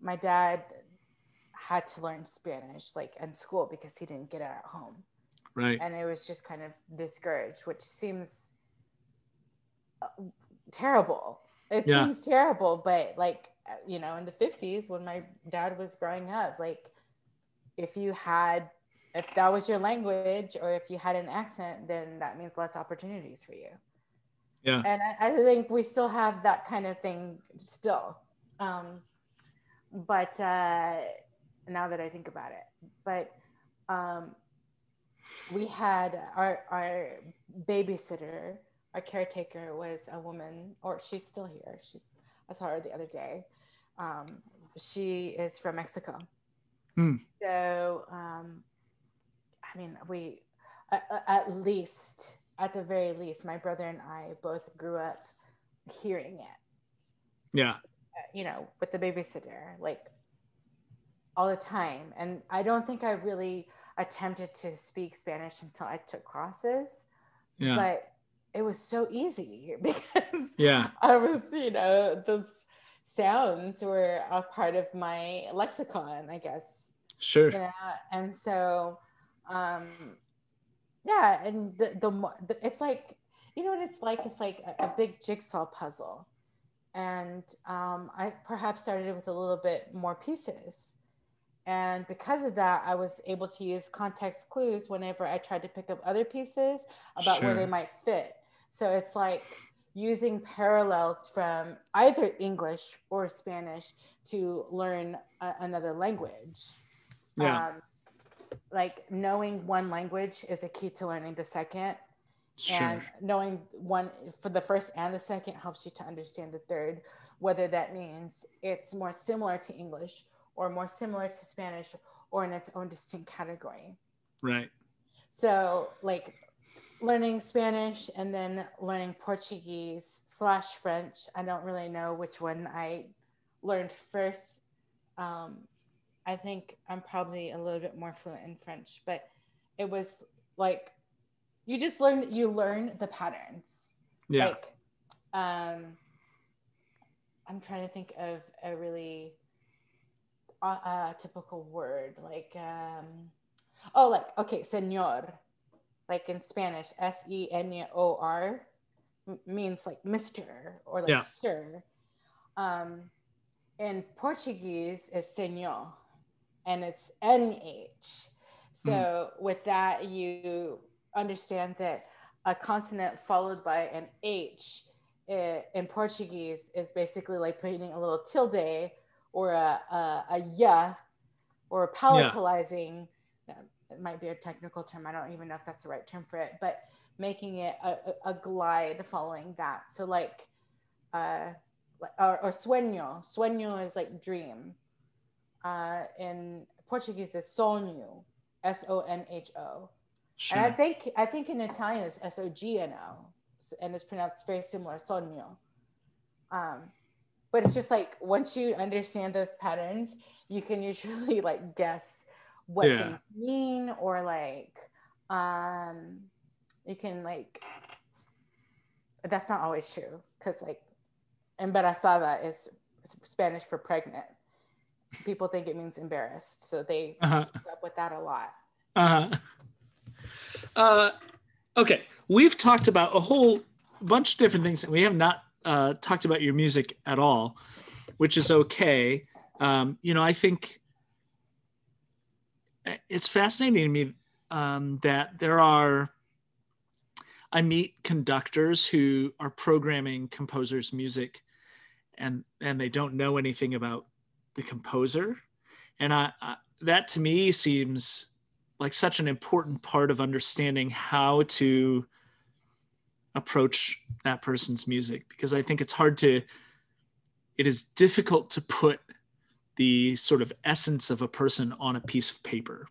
My dad had to learn Spanish like in school because he didn't get it at home. Right. And it was just kind of discouraged, which seems uh, terrible. It yeah. seems terrible, but like, you know, in the 50s when my dad was growing up, like, if you had, if that was your language or if you had an accent, then that means less opportunities for you. Yeah. And I, I think we still have that kind of thing still. Um, but uh, now that I think about it, but um, we had our our babysitter, our caretaker was a woman, or she's still here. She's I saw her the other day. Um, she is from Mexico. Mm. So, um, I mean, we at, at least, at the very least, my brother and I both grew up hearing it. Yeah. Uh, you know, with the babysitter, like all the time. And I don't think I really attempted to speak Spanish until I took classes. Yeah. But it was so easy because yeah, I was, you know, those sounds were a part of my lexicon, I guess. Sure. You know? And so, um, yeah, and the, the, the it's like, you know what it's like? It's like a, a big jigsaw puzzle. And um, I perhaps started with a little bit more pieces and because of that, I was able to use context clues whenever I tried to pick up other pieces about sure. where they might fit. So it's like using parallels from either English or Spanish to learn a- another language. Yeah. Um, like knowing one language is the key to learning the second. Sure. And knowing one for the first and the second helps you to understand the third, whether that means it's more similar to English or more similar to Spanish or in its own distinct category. Right. So, like learning Spanish and then learning Portuguese slash French. I don't really know which one I learned first. Um, I think I'm probably a little bit more fluent in French, but it was like you just learn you learn the patterns. Yeah. Like, um, I'm trying to think of a really a, a typical word like um oh like okay senor like in spanish s-e-n-o-r m- means like Mr. or like Yeah. sir. Um, in Portuguese, is senhor, and it's nh. So with that, you understand that a consonant followed by an H in Portuguese is basically like putting a little tilde or a a, a ya or palatalizing. that- It might be a technical term. I don't even know if that's the right term for it, but making it a, a, glide following that. So like, uh, or, or sueño. Sueño is like dream. Uh, in Portuguese, is sonho, S O N H O. Sure. And I think I think in Italian it's S O G N O, and it's pronounced very similar, sogno. Um, but it's just like once you understand those patterns, you can usually like guess what Yeah. things mean, or like um, you can like. That's not always true because like embarazada is Spanish for pregnant. People think it means embarrassed, so they Uh-huh. up with that a lot. Uh-huh. Uh, okay, we've talked about a whole bunch of different things, and we have not uh, talked about your music at all, which is okay. Um, you know, I think it's fascinating to me um, that there are. I meet conductors who are programming composers' music, and and they don't know anything about the composer, and I, I that to me seems like such an important part of understanding how to approach that person's music because I think it's hard to it is difficult to put the sort of essence of a person on a piece of paper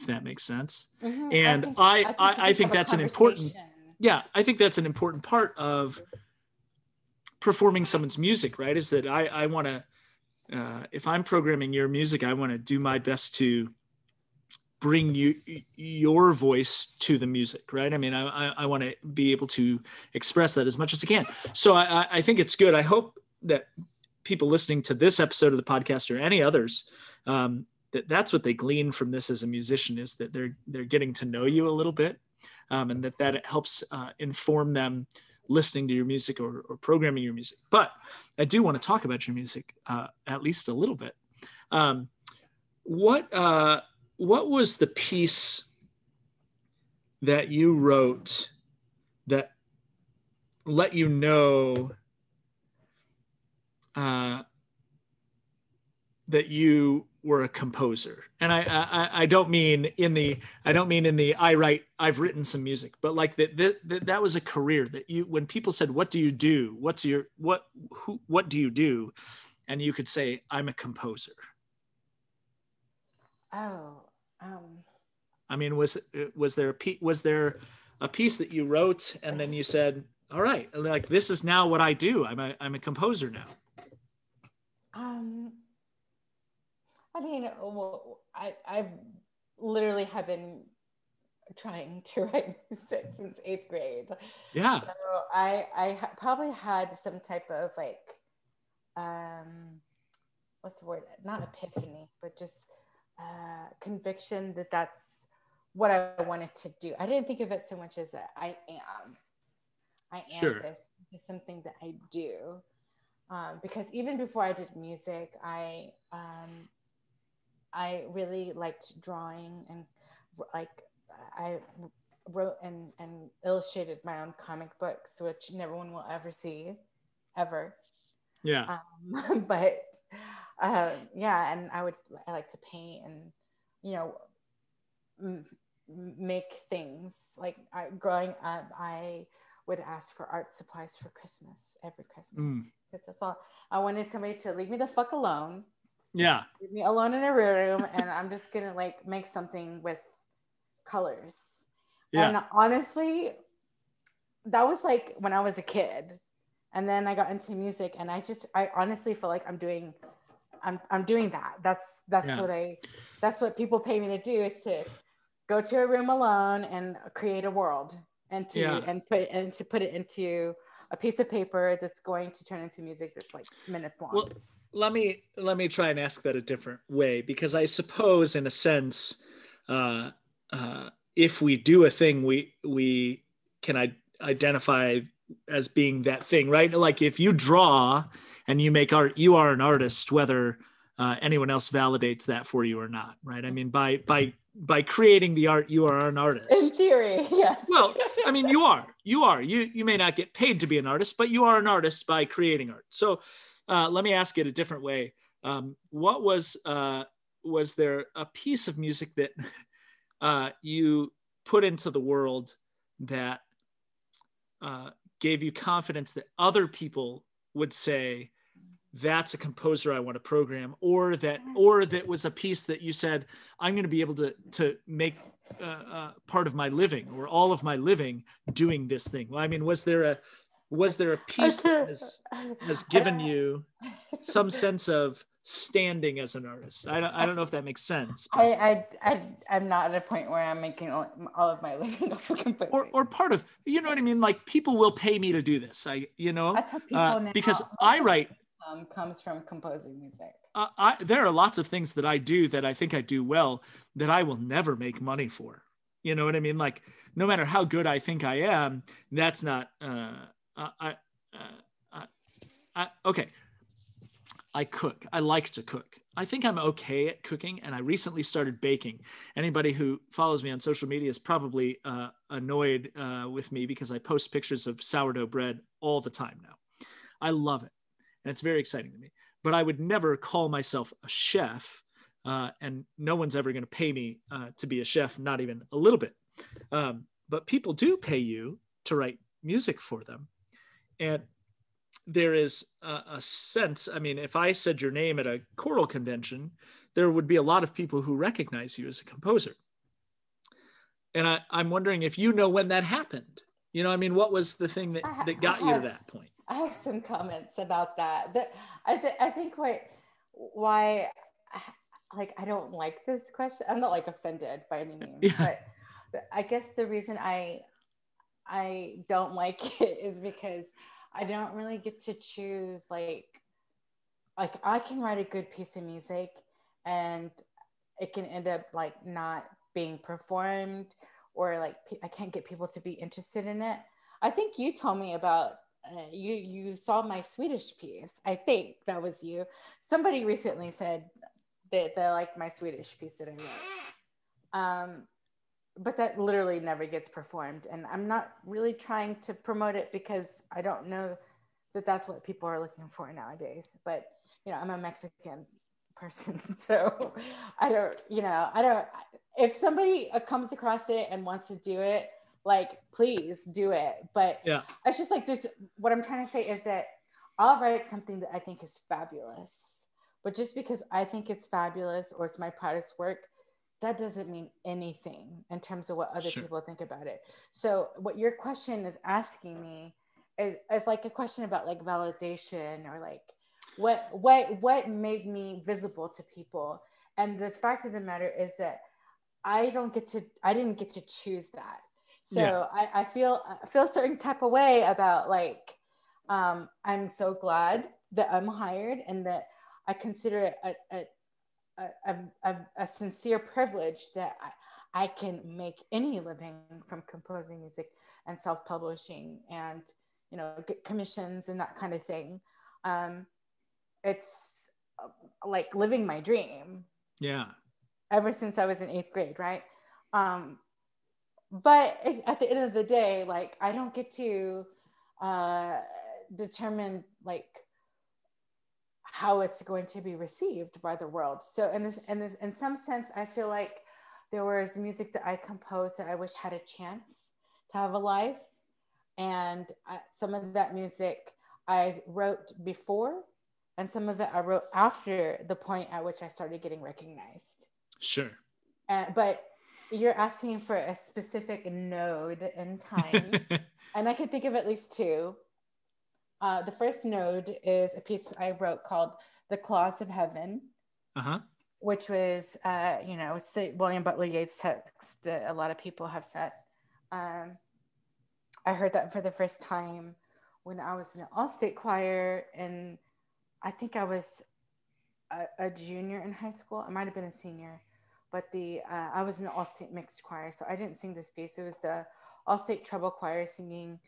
if that makes sense. Mhm. And I- think I- you I think that's an important- yeah i think that's an important part of performing someone's music right? Is that i i want to uh, if i'm programming your music i want to do my best to bring you your voice to the music right? I mean i i, I want to be able to express that as much as i can. So I, I i think it's good. I hope that people listening to this episode of the podcast or any others um, that that's what they glean from this as a musician is that they're they're getting to know you a little bit um, and that that helps uh, inform them listening to your music or, or programming your music. But I do want to talk about your music uh, at least a little bit. Um, what uh, what was the piece that you wrote that let you know uh, that you were a composer. And I, I i don't mean in the i don't mean in the i write i've written some music but like that that, that, was a career that you when people said what do you do? What's your what who what do you do? And you could say i'm a composer. Oh, um, i mean was was there a piece was there a piece that you wrote and then you said all right like this is now what i do. I'm a i'm a composer now um, I mean, well, I I literally have been trying to write music since eighth grade. yeah So I I ha- probably had some type of like, um, what's the word? Not epiphany, but just uh, conviction that that's what I wanted to do. I didn't think of it so much as a, I am. I am Sure. this. It's something that I do. Um, because even before I did music, I um, I really liked drawing and like I wrote and, and illustrated my own comic books, which no one will ever see, ever. yeah Um, but uh, yeah, and I would I like to paint and you know m- m- make things. Like I, growing up, I would ask for art supplies for Christmas every Christmas Mm. Because that's all I wanted somebody to leave me the fuck alone yeah leave me alone in a room and I'm just gonna like make something with colors. yeah And honestly, that was like when I was a kid. And then I got into music and I just I honestly feel like I'm doing I'm I'm doing that. That's that's Yeah. what I that's what people pay me to do is to go to a room alone and create a world and to Yeah. and put and to put it into a piece of paper that's going to turn into music that's like minutes long. Well, let me let me try and ask that a different way because I suppose, in a sense, uh, uh, if we do a thing, we we can I identify as being that thing, right? Like if you draw and you make art, you are an artist, whether uh, anyone else validates that for you or not, right? I mean, by by by creating the art, you are an artist. In theory, yes. well, I mean, you are. You are. You you may not get paid to be an artist, but you are an artist by creating art. So, uh, let me ask it a different way. Um, what was uh, was there a piece of music that uh, you put into the world that uh, gave you confidence that other people would say that's a composer I want to program, or that or that was a piece that you said I'm going to be able to to make uh, uh, part of my living or all of my living doing this thing. Well, I mean, was there a was there a piece that has, has given you some sense of standing as an artist. I don't, I don't know if that makes sense. I, I, I, I'm not at a point where I'm making all, all of my living off of composing. Or, or part of, you know what I mean? Like people will pay me to do this. I, you know, That's how people uh, because I write, um, comes from composing music. uh, I, there are lots of things that I do that I think I do well that I will never make money for. You know what I mean? Like no matter how good I think I am, that's not, uh, I, I, uh, I, I, okay. I cook. I like to cook. I think I'm okay at cooking, and I recently started baking. Anybody who follows me on social media is probably uh, annoyed uh, with me because I post pictures of sourdough bread all the time now. I love it, and it's very exciting to me. But I would never call myself a chef, uh, and no one's ever going to pay me uh, to be a chef, not even a little bit. Um, but people do pay you to write music for them, and there is a, a sense. I mean, if I said your name at a choral convention, there would be a lot of people who recognize you as a composer. And I, I'm wondering if you know when that happened. You know, I mean, what was the thing that, that got you to that point? I have some comments about that. That I think I think what why like I don't like this question. I'm not like offended by any means, Yeah. but, but I guess the reason I I don't like it is because I don't really get to choose like like I can write a good piece of music and it can end up like not being performed or like pe- I can't get people to be interested in it. I think you told me about uh, you you saw my Swedish piece. I think that was you. Somebody recently said that they liked my Swedish piece that I wrote. Um, but that literally never gets performed, and I'm not really trying to promote it because I don't know that that's what people are looking for nowadays. But you know, I'm a Mexican person, so I don't. You know, I don't. If somebody comes across it and wants to do it, like please do it. But Yeah. it's just like there's what I'm trying to say is that I'll write something that I think is fabulous, but just because I think it's fabulous or it's my proudest work, that doesn't mean anything in terms of what other Sure. people think about it. So what your question is asking me is, is like a question about like validation or like what what what made me visible to people. And the fact of the matter is that I don't get to I didn't get to choose that. So Yeah. I, I feel I feel a certain type of way about like um, I'm so glad that I'm hired and that I consider it a, a, a, a, a, sincere privilege that I, I can make any living from composing music and self-publishing and you know get commissions and that kind of thing. Um, it's uh, like living my dream Yeah. ever since I was in eighth grade, right? Um, but at the end of the day, like I don't get to uh, determine like how it's going to be received by the world. So in this, in this, in some sense, I feel like there was music that I composed that I wish had a chance to have a life, and I, some of that music I wrote before, and some of it I wrote after the point at which I started getting recognized. Sure. Uh, but you're asking for a specific node in time, and I can think of at least two. Uh, the first node is a piece I wrote called "The Cloths of Heaven," uh huh. which was, uh, you know, it's the William Butler Yeats text that a lot of people have said. Um, I heard that for the first time when I was in the All-State Choir, and I think I was a, a junior in high school. I might have been a senior, but the uh, I was in the all state mixed choir, so I didn't sing this piece. It was the all state treble choir singing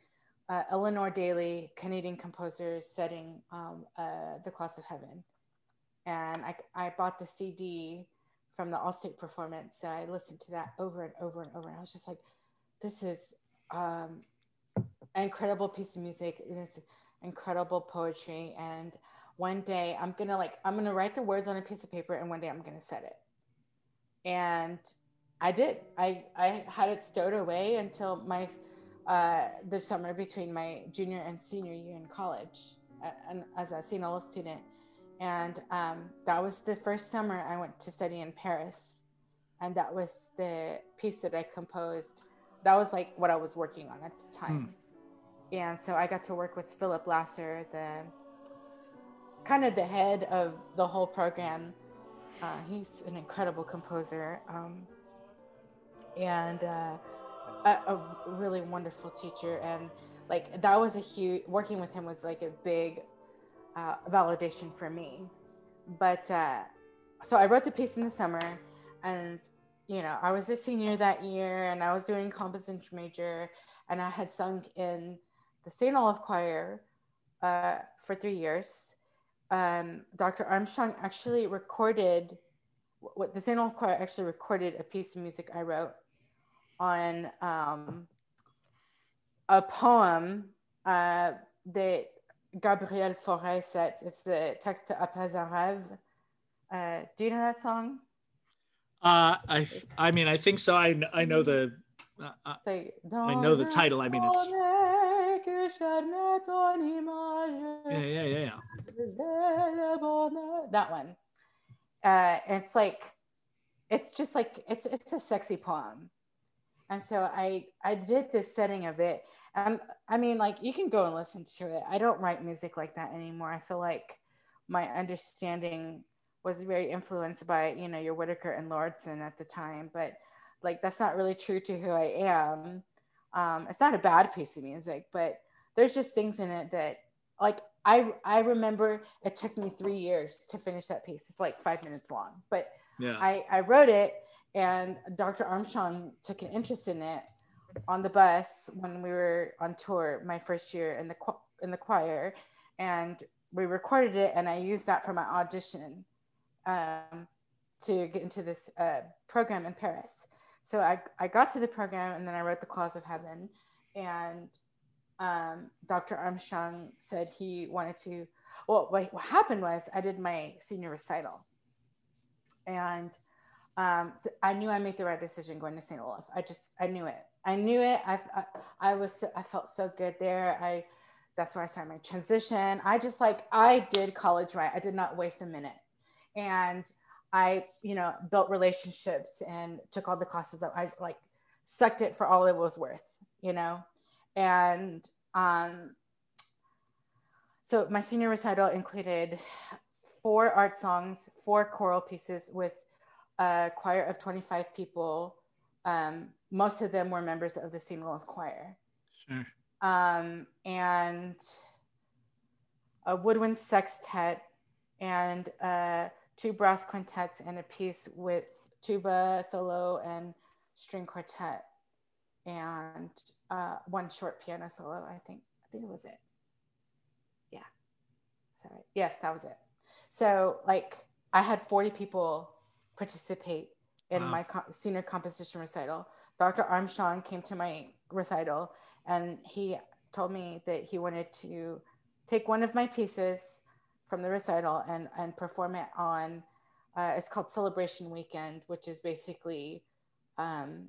uh, Eleanor Daley, Canadian composer, setting um, uh, the Cloths of Heaven, and I I bought the CD from the all state performance. So I listened to that over and over and over, and I was just like, this is um, an incredible piece of music. It's incredible poetry and one day I'm gonna like I'm gonna write the words on a piece of paper and one day I'm gonna set it. And I did. I I had it stowed away until my uh, the summer between my junior and senior year in college, uh, and as a St. Olaf student. And um, that was the first summer I went to study in Paris, and that was the piece that I composed. That was like what I was working on at the time. Hmm. And so I got to work with Philip Lasser, the kind of the head of the whole program. Uh, he's an incredible composer um, and uh, a, a, really wonderful teacher. And like that was a huge working with him was like a big uh, validation for me. But uh, so I wrote the piece in the summer, and you know I was a senior that year, and I was doing composition major, and I had sung in the St. Olaf Choir uh, for three years um, Dr. Armstrong actually recorded what the St. Olaf Choir actually recorded a piece of music I wrote on um, a poem uh, that Gabriel Fauré said. It's the text to Après un rêve. Uh, do you know that song? Uh, I, I mean, I think so. I, I know the, uh, uh I know the title. I mean, it's yeah, yeah, yeah, yeah. That one. Uh, it's like, it's just like it's it's a sexy poem, and so I I did this setting of it, and I mean like you can go and listen to it. I don't write music like that anymore. I feel like my understanding was very influenced by you know your Whitacre and Lauridsen at the time, but like that's not really true to who I am. Um, it's not a bad piece of music, but there's just things in it that like I I remember it took me three years to finish that piece. It's like five minutes long, but yeah. I I wrote it, and Dr. Armstrong took an interest in it on the bus when we were on tour my first year in the in the choir, and we recorded it, and I used that for my audition um, to get into this uh, program in Paris. So I I got to the program, and then I wrote the Cloths of Heaven, and um, Dr. Armstrong said he wanted to. Well, what, what happened was I did my senior recital, and um, I knew I made the right decision going to St. Olaf. I just I knew it. I knew it. I, I, I was I felt so good there. I that's where I started my transition. I just like I did college right. I did not waste a minute, and I you know built relationships and took all the classes. That I like sucked it for all it was worth. You know, and um, so my senior recital included four art songs, four choral pieces with a choir of 25 people. Um, most of them were members of the St. Olaf Choir. Sure. Um, and a woodwind sextet and uh, two brass quintets and a piece with tuba solo and string quartet and uh, one short piano solo. I think I think it was it. Yeah, sorry. Yes, that was it. So like I had 40 people participate in wow. my senior composition recital. Dr. Armstrong came to my recital and he told me that he wanted to take one of my pieces from the recital and and perform it on uh, it's called celebration weekend which is basically um,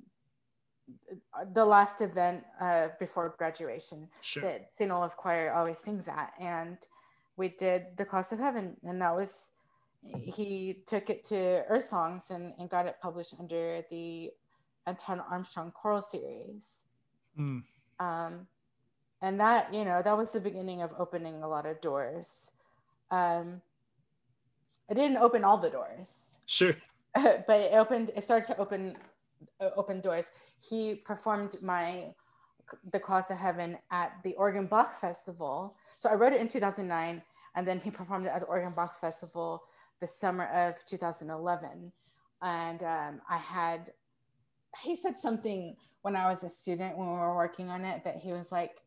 the last event uh, before graduation sure. that St. Olaf Choir always sings at. And we did the Cloths of Heaven. And that was, he took it to Earthsongs and, and got it published under the Anton Armstrong Choral Series. Mm. Um, and that, you know, that was the beginning of opening a lot of doors. Um, it didn't open all the doors. Sure. but it opened, it started to open uh, open doors. He performed my The Cloths of Heaven at the Oregon Bach Festival. So I wrote it in 2009, and then he performed it at the Oregon Bach Festival the summer of 2011. and um, I had he said something when I was a student when we were working on it that he was like,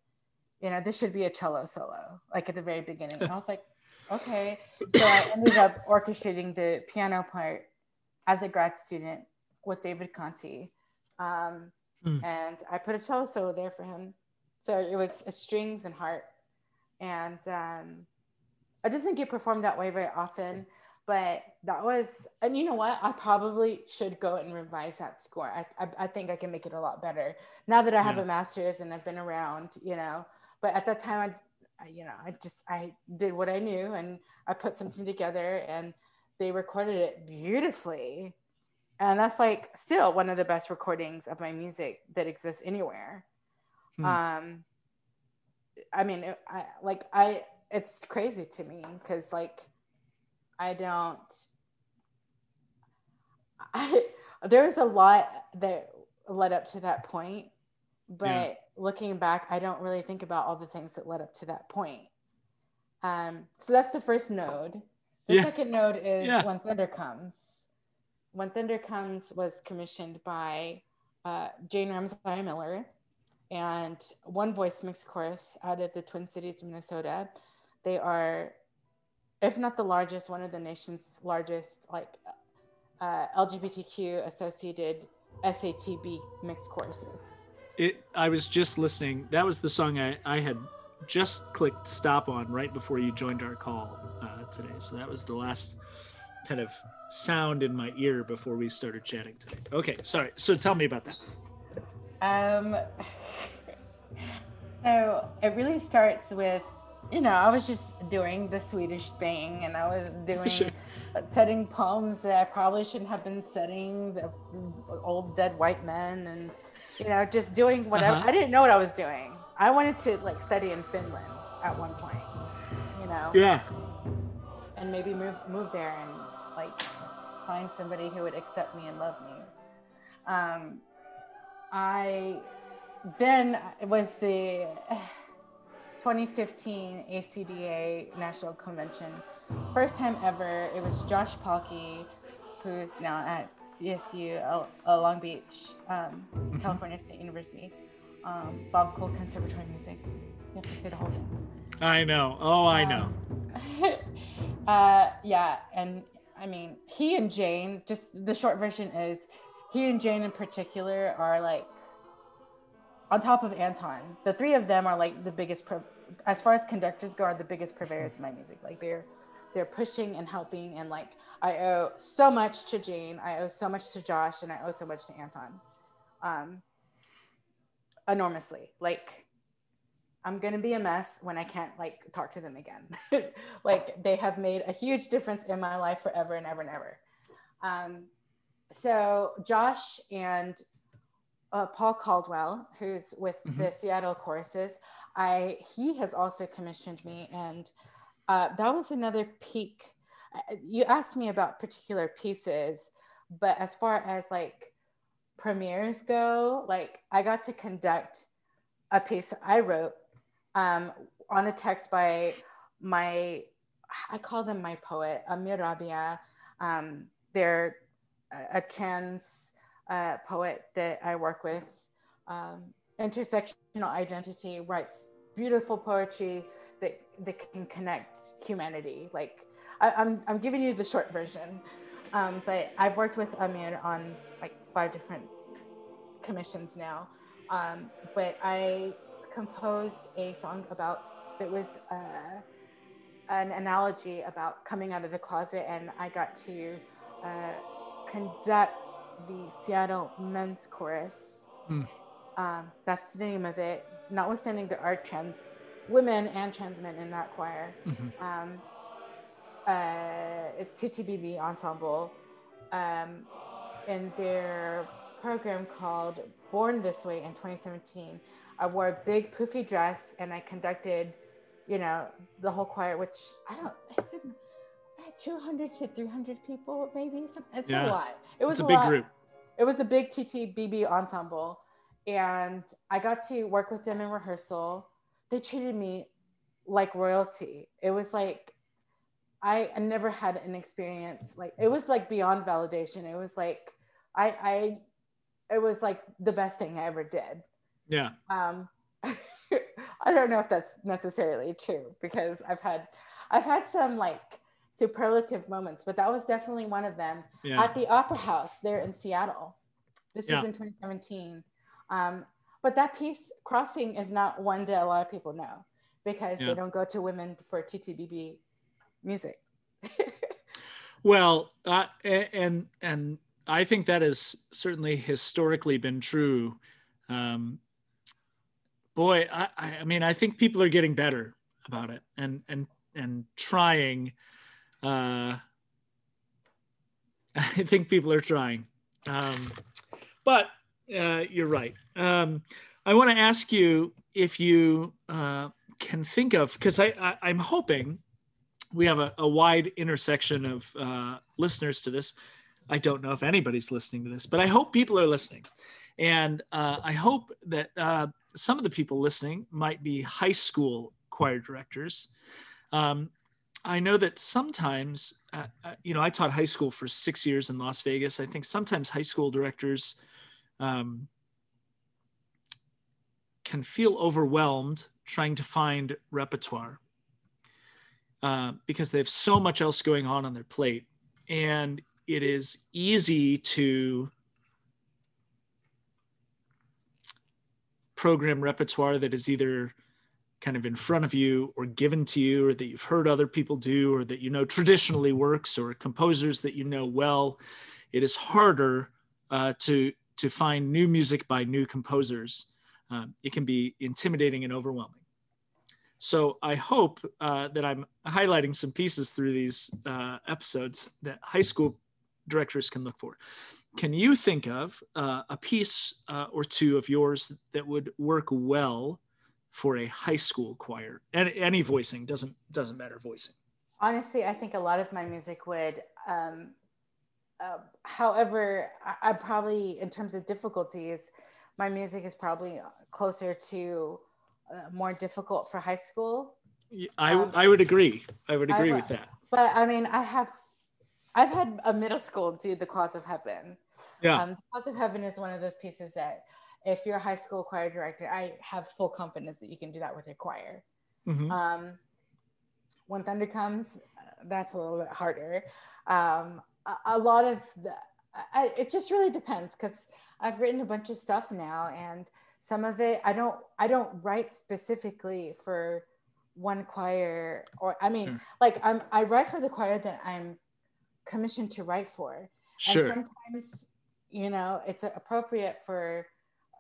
you know, this should be a cello solo, like at the very beginning. And I was like, okay. So I ended up orchestrating the piano part as a grad student with David Conte. Um, mm. And I put a cello solo there for him. So it was strings and harp. And um, it doesn't get performed that way very often but that was and you know what i probably should go and revise that score i, I, I think i can make it a lot better now that i have yeah. a master's and i've been around you know but at that time I, I you know i just i did what i knew and i put something together and they recorded it beautifully and that's like still one of the best recordings of my music that exists anywhere hmm. um i mean i like i it's crazy to me because like I don't. I, there's a lot that led up to that point, but yeah. Looking back, I don't really think about all the things that led up to that point. Um, so that's the first node. The yeah. second node is yeah. When Thunder Comes. When Thunder Comes was commissioned by uh, Jane Ramseyer Miller and One Voice Mixed Chorus out of the Twin Cities, Minnesota. They are if not the largest, one of the nation's largest like uh, LGBTQ associated SATB mixed courses. It. I was just listening. That was the song I, I had just clicked stop on right before you joined our call uh, today. So that was the last kind of sound in my ear before we started chatting today. Okay, sorry. So tell me about that. Um. So it really starts with you know, I was just doing the Swedish thing and I was doing sure. setting poems that I probably shouldn't have been setting, the old dead white men and you know, just doing whatever. Uh-huh. I didn't know what I was doing. I wanted to like study in Finland at one point, you know. Yeah. And maybe move move there and like find somebody who would accept me and love me. Um I then it was the 2015 ACDA National Convention. First time ever. It was Josh Palkki, who's now at CSU uh, Long Beach, um, mm-hmm. California State University. Um, Bob Cole Conservatory of Music. You have to say the whole thing. I know. Oh, I know. Um, uh, yeah, and I mean, he and Jane. Just the short version is, he and Jane in particular are like on top of Anton. The three of them are like the biggest pro- as far as conductors go, are the biggest purveyors of my music. Like they're they're pushing and helping, and like I owe so much to Jane, I owe so much to Josh, and I owe so much to Anton, um, enormously. Like I'm gonna be a mess when I can't like talk to them again. like they have made a huge difference in my life forever and ever and ever. Um, so Josh and uh, Paul Caldwell, who's with mm-hmm. the Seattle choruses, I he has also commissioned me, and uh, that was another peak. Uh, you asked me about particular pieces, but as far as like premieres go, like I got to conduct a piece I wrote um, on a text by my I call them my poet Amir Rabiyah. Um, they're a, a trans uh, poet that I work with. Um, intersectional identity writes beautiful poetry that that can connect humanity. Like I, am I'm, I'm giving you the short version, um, but I've worked with Amir on like five different commissions now. Um, but I composed a song about that was uh, an analogy about coming out of the closet, and I got to uh, conduct the Seattle Men's Chorus. Mm. Um, that's the name of it. Notwithstanding there are trans women and trans men in that choir. Mm-hmm. Um, uh, TTBB ensemble um, in their program called Born This Way in 2017. I wore a big poofy dress and I conducted, you know, the whole choir, which I don't, I think 200 to 300 people, maybe. It's yeah. a lot. It was a, a big lot. group. It was a big TTBB ensemble and I got to work with them in rehearsal. They treated me like royalty. It was like I, never had an experience like it was like beyond validation. It was like I I it was like the best thing I ever did. Yeah. Um I don't know if that's necessarily true because I've had I've had some like superlative moments, but that was definitely one of them Yeah. at the Opera House there in Seattle. This Yeah. was in 2017. Um, but that piece, Crossing, is not one that a lot of people know because Yeah. they don't go to women for TTBB music. Well, uh, and and I think that has certainly historically been true. Um, boy, I, I I mean, I think people are getting better about it and and and trying. Uh, I think people are trying, um, but uh, you're right. Um, I want to ask you if you uh, can think of because I, I I'm hoping we have a, a wide intersection of uh, listeners to this. I don't know if anybody's listening to this, but I hope people are listening. And uh, I hope that uh, some of the people listening might be high school choir directors. Um, I know that sometimes, uh, uh, you know, I taught high school for six years in Las Vegas. I think sometimes high school directors um, can feel overwhelmed trying to find repertoire uh, because they have so much else going on on their plate. And it is easy to program repertoire that is either kind of in front of you or given to you or that you've heard other people do or that you know traditionally works or composers that you know well it is harder uh, to to find new music by new composers um, it can be intimidating and overwhelming so I hope uh, that I'm highlighting some pieces through these uh, episodes that high school directors can look for. Can you think of uh, a piece uh, or two of yours that would work well for a high school choir? And any voicing doesn't doesn't matter voicing. Honestly, I think a lot of my music would. Um, uh, however, I, I probably, in terms of difficulties, my music is probably closer to uh, more difficult for high school. I, Um, I would agree. I would agree wa- with that. But I mean, I have, I've had a middle school do the Cloths of Heaven. Yeah. Um, Cloths of Heaven is one of those pieces that, if you're a high school choir director, I have full confidence that you can do that with your choir. Mhm. Um, when Thunder comes, uh, that's a little bit harder. Um, a, a lot of the, I, it just really depends because I've written a bunch of stuff now, and some of it I don't I don't write specifically for one choir, or I mean, Sure. like I'm I write for the choir that I'm commissioned to write for, Sure. and sometimes you know it's appropriate for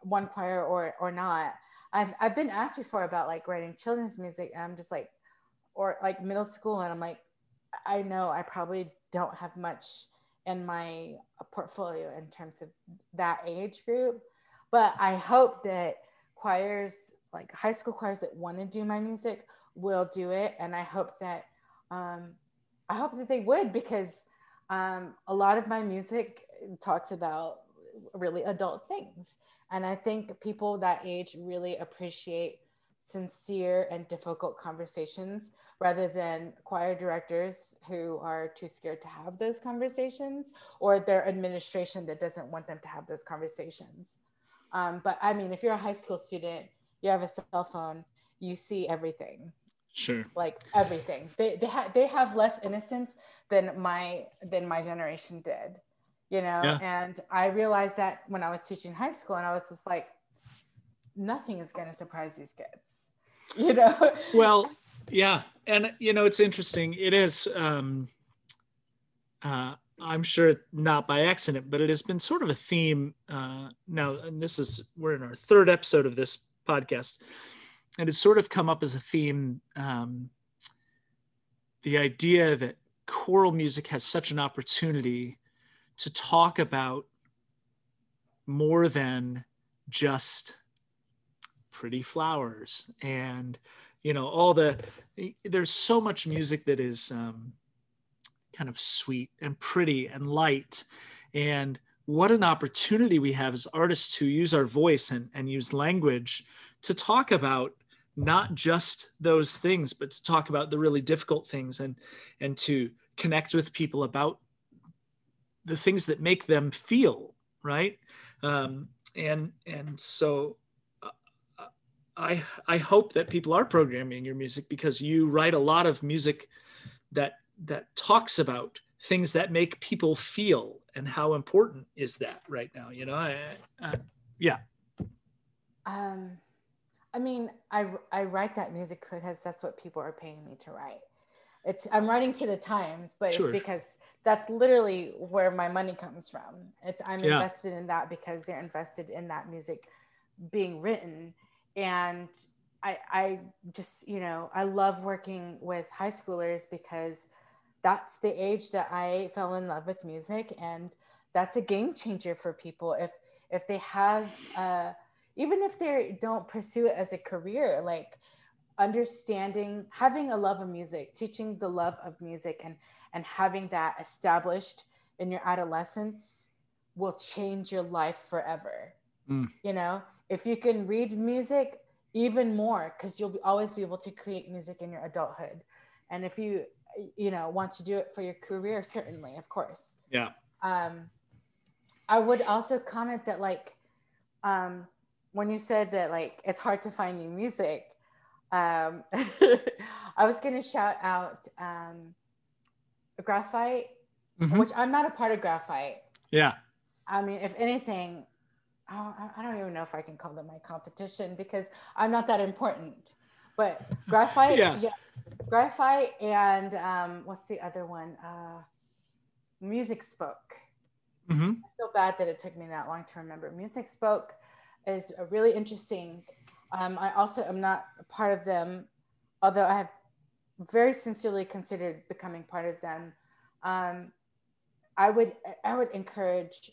one choir or or not i've i've been asked before about like writing children's music and i'm just like or like middle school and i'm like i know i probably don't have much in my portfolio in terms of that age group but i hope that choirs like high school choirs that want to do my music will do it and i hope that um, i hope that they would because um, a lot of my music talks about really adult things. And I think people that age really appreciate sincere and difficult conversations rather than choir directors who are too scared to have those conversations or their administration that doesn't want them to have those conversations. Um, but I mean, if you're a high school student, you have a cell phone, you see everything Sure. like everything. They they have they have less innocence than my than my generation did, you know. Yeah. And I realized that when I was teaching high school, and I was just like, nothing is going to surprise these kids, you know. well yeah and you know it's interesting it is um uh i'm sure not by accident but it has been sort of a theme uh now and this is we're in our third episode of this podcast and it's sort of come up as a theme um the idea that choral music has such an opportunity to talk about more than just pretty flowers and you know all the there's so much music that is um, kind of sweet and pretty and light and what an opportunity we have as artists who use our voice and, and use language to talk about not just those things, but to talk about the really difficult things and and to connect with people about the things that make them feel right. Um, and and so I I hope that people are programming your music because you write a lot of music that that talks about things that make people feel and how important is that right now you know I, I, yeah um I mean, I, I write that music because that's what people are paying me to write. It's I'm writing to the times, but sure. it's because that's literally where my money comes from. It's I'm yeah. invested in that because they're invested in that music being written. And I I just, you know, I love working with high schoolers because that's the age that I fell in love with music and that's a game changer for people if if they have uh even if they don't pursue it as a career like understanding having a love of music teaching the love of music and and having that established in your adolescence will change your life forever mm. you know if you can read music even more because you'll be, always be able to create music in your adulthood and if you you know want to do it for your career certainly of course yeah um i would also comment that like um when you said that like it's hard to find new music, um, I was gonna shout out um, Graphite, mm-hmm. which I'm not a part of Graphite. Yeah. I mean, if anything, I, I don't even know if I can call them my competition because I'm not that important. But Graphite, yeah. yeah, Graphite, and um, what's the other one? Uh, MusicSpoke. Mm-hmm. I feel bad that it took me that long to remember. MusicSpoke is really interesting. Um, I also am not a part of them, although I have very sincerely considered becoming part of them. Um, I would I would encourage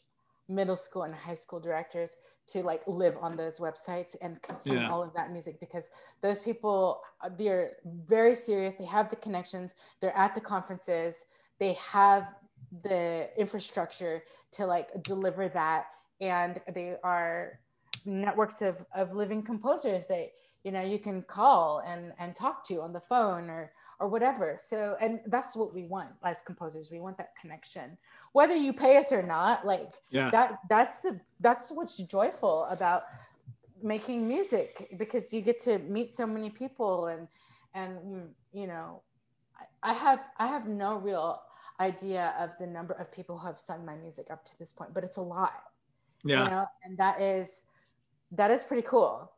middle school and high school directors to like live on those websites and consume yeah. all of that music because those people uh, they're very serious. They have the connections. They're at the conferences. They have the infrastructure to like deliver that. And they are networks of, of living composers that you know you can call and and talk to on the phone or or whatever so and that's what we want as composers we want that connection whether you pay us or not like yeah. that that's the that's what's joyful about making music because you get to meet so many people and and you know i have i have no real idea of the number of people who have sung my music up to this point but it's a lot yeah you know and that is that is pretty cool,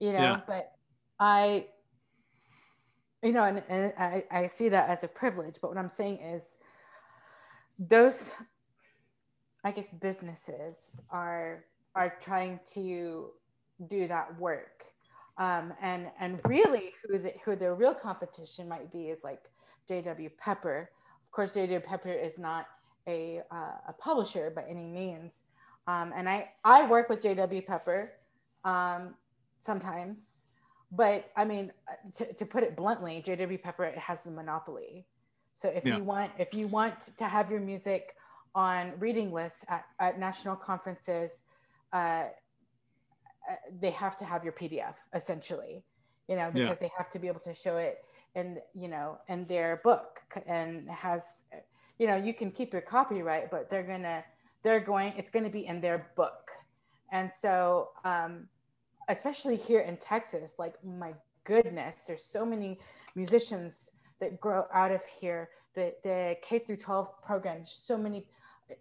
you know. Yeah. But I, you know, and, and I, I see that as a privilege. But what I'm saying is, those, I guess, businesses are are trying to do that work. Um, and and really, who the who the real competition might be is like J.W. Pepper. Of course, J.W. Pepper is not a uh, a publisher by any means. Um, and I I work with J.W. Pepper um, sometimes. But I mean, to, to put it bluntly, JW Pepper has the monopoly. So if yeah. you want, if you want to have your music on reading lists at, at national conferences, uh, uh they have to have your PDF essentially, you know, because yeah. they have to be able to show it in, you know, in their book and has, you know, you can keep your copyright, but they're gonna, they're going, it's going to be in their book. And so, um, especially here in Texas, like my goodness, there's so many musicians that grow out of here. The, the K through 12 programs, so many,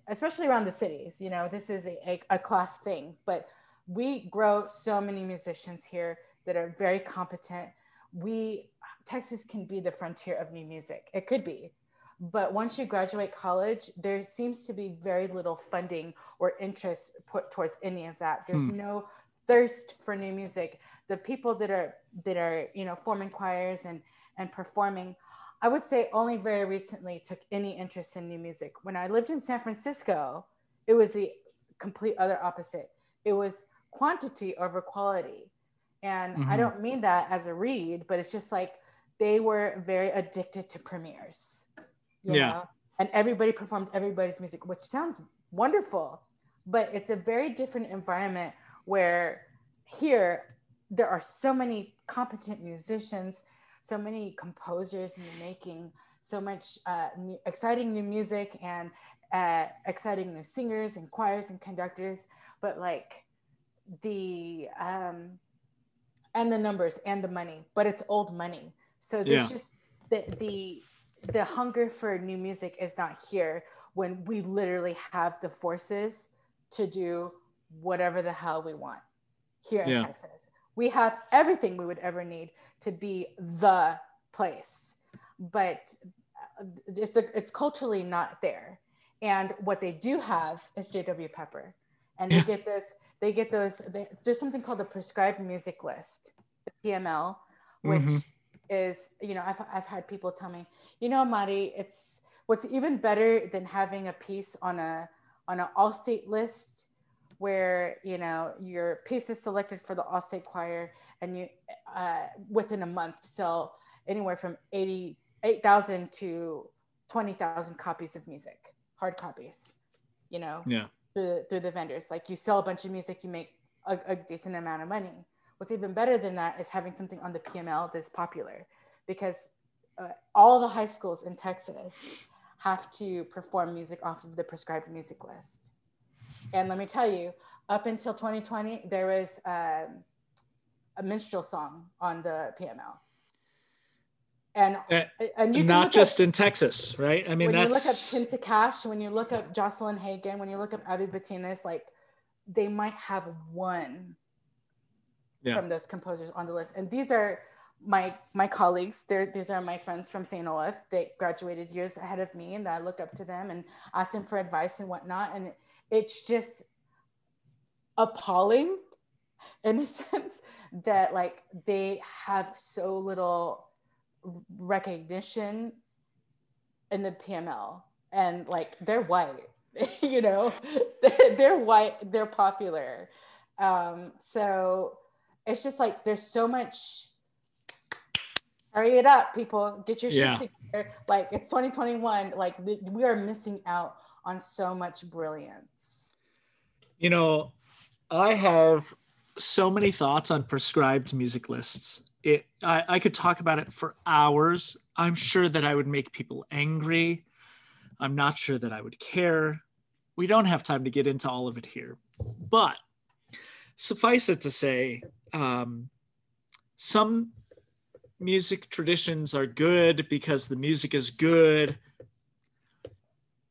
especially around the cities. You know, this is a, a, a class thing, but we grow so many musicians here that are very competent. We Texas can be the frontier of new music. It could be. But once you graduate college, there seems to be very little funding or interest put towards any of that. There's hmm. no thirst for new music. The people that are that are you know forming choirs and and performing, I would say only very recently took any interest in new music. When I lived in San Francisco, it was the complete other opposite. It was quantity over quality. And mm-hmm. I don't mean that as a read, but it's just like they were very addicted to premieres yeah. know and everybody performed everybody's music which sounds wonderful but it's a very different environment where here there are so many competent musicians, so many composers in the making, so much uh, new, exciting new music and uh, exciting new singers and choirs and conductors. But like the um, and the numbers and the money, but it's old money. So there's yeah. just the the the hunger for new music is not here when we literally have the forces to do whatever the hell we want here in yeah. Texas. We have everything we would ever need to be the place, but it's, the, it's culturally not there. And what they do have is JW Pepper, and they get this. They get those. They, there's something called the prescribed music list, the PML, which mm-hmm. is you know I've I've had people tell me, you know, Mari, it's what's even better than having a piece on a on an all state list where you know your piece is selected for the all state choir and you uh, within a month sell anywhere from 80 8000 to 20000 copies of music hard copies you know yeah. through, through the vendors. Like you sell a bunch of music you make a, a decent amount of money. What's even better than that is having something on the pml that's popular because uh, all the high schools in texas have to perform music off of the prescribed music list and let me tell you, up until 2020, there was um, a minstrel song on the PML. And, uh, and you not just up, in Texas, right? I mean, when that's... you look up Tim Takach, when you look up Jocelyn Hagen, when you look up Abbie Betinis, like they might have one yeah. from those composers on the list. And these are my my colleagues. They're, these are my friends from St. Olaf. They graduated years ahead of me, and I look up to them and ask them for advice and whatnot. And it's just appalling in a sense that like they have so little recognition in the PML and like they're white you know? They're white they're popular. Um so it's just like there's so much hurry it up people. Get your yeah. shit together. Like it's 2021 like we are missing out on so much brilliance you know I have so many thoughts on prescribed music lists. It I, I could talk about it for hours. I'm sure that I would make people angry. I'm not sure that I would care. We don't have time to get into all of it here. But suffice it to say, um, some music traditions are good because the music is good.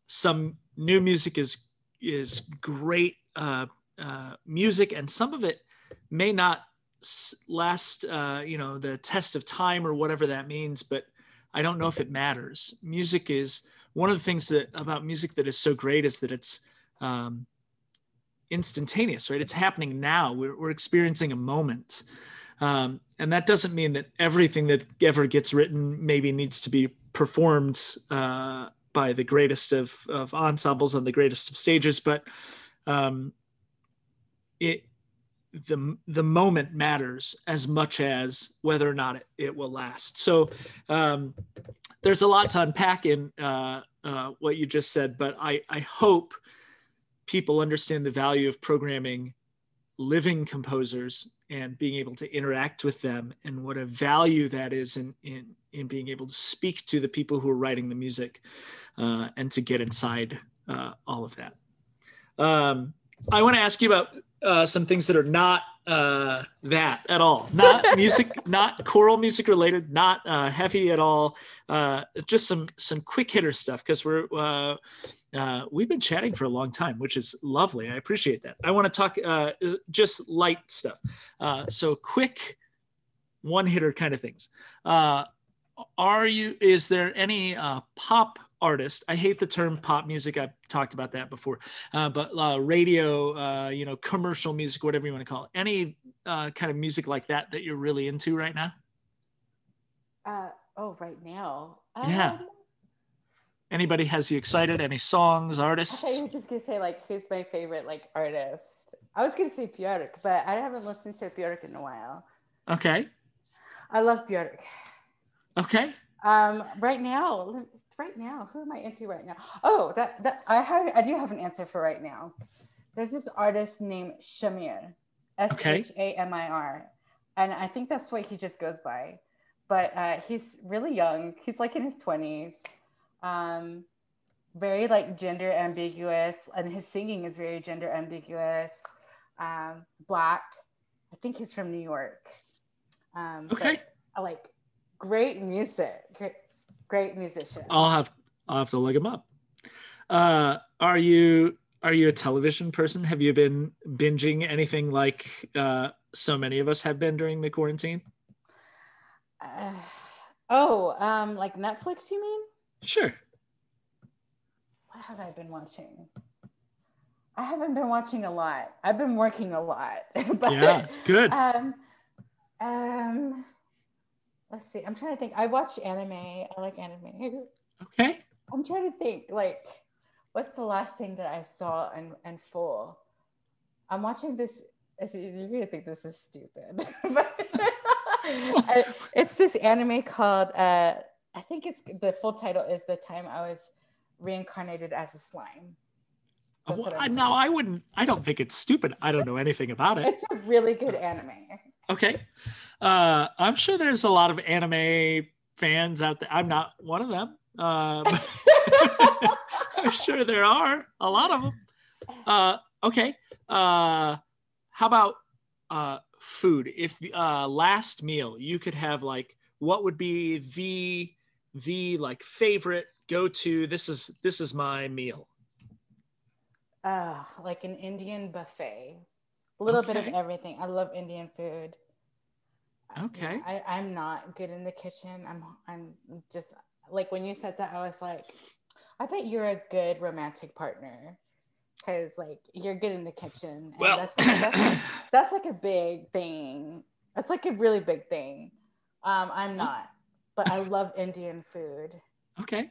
Some new music is is great uh, uh, music, and some of it may not last, uh, you know, the test of time or whatever that means. But I don't know if it matters. Music is one of the things that about music that is so great is that it's um, instantaneous, right? It's happening now. We're, we're experiencing a moment. Um, and that doesn't mean that everything that ever gets written maybe needs to be performed uh, by the greatest of, of ensembles on the greatest of stages, but um, it the the moment matters as much as whether or not it, it will last. So um, there's a lot to unpack in uh, uh, what you just said, but I I hope people understand the value of programming living composers and being able to interact with them and what a value that is in in in being able to speak to the people who are writing the music uh, and to get inside uh, all of that. Um, I want to ask you about uh, some things that are not uh, that at all. Not music, not choral music related, not uh, heavy at all. Uh, just some some quick hitter stuff because we're uh, uh, we've been chatting for a long time, which is lovely. I appreciate that. I want to talk uh, just light stuff. Uh, so quick, one hitter kind of things. Uh, are you? Is there any uh, pop artist. I hate the term pop music. I've talked about that before, uh, but uh, radio, uh, you know, commercial music, whatever you want to call it. Any uh, kind of music like that that you're really into right now? Uh, oh, right now. Yeah. Um, Anybody has you excited? Any songs, artists? I you were just gonna say like, who's my favorite like artist? I was gonna say Björk, but I haven't listened to Björk in a while. Okay. I love Björk. Okay. Um, right now, right now, who am I into right now? Oh, that that I have I do have an answer for right now. There's this artist named Shamir, S H A M I R. and I think that's what he just goes by. But uh, he's really young. He's like in his twenties. Um, very like gender ambiguous, and his singing is very gender ambiguous. Um, black. I think he's from New York. Um, Okay. but, like great music. Great musician. I'll have I'll have to look him up. Uh, are you are you a television person? Have you been binging anything like uh, so many of us have been during the quarantine? Uh, oh, um, like Netflix, you mean? Sure. What have I been watching? I haven't been watching a lot. I've been working a lot. but, Yeah. Good. Um, um, let's see. I'm trying to think. I watch anime. I like anime. Okay. I'm trying to think. Like, what's the last thing that I saw and and full? I'm watching this. You're gonna think this is stupid, but it's this anime called. Uh, I think it's the full title is "The Time I Was Reincarnated as a Slime." Well, I, no, I wouldn't. I don't think it's stupid. I don't know anything about it. It's a really good anime. Okay. Uh, I'm sure there's a lot of anime fans out there. I'm not one of them. Um, I'm sure there are a lot of them. Uh, okay. Uh, how about uh, food? If uh, last meal you could have, like, what would be the the like favorite go to? This is this is my meal. uh, like an Indian buffet. A little bit of everything. I love Indian food. Okay. I, I'm not good in the kitchen. I'm I'm just like when you said that, I was like, I bet you're a good romantic partner. Cause like you're good in the kitchen. and Well, that's, that's, that's like a big thing. It's like a really big thing. Um, I'm not, but I love Indian food. okay,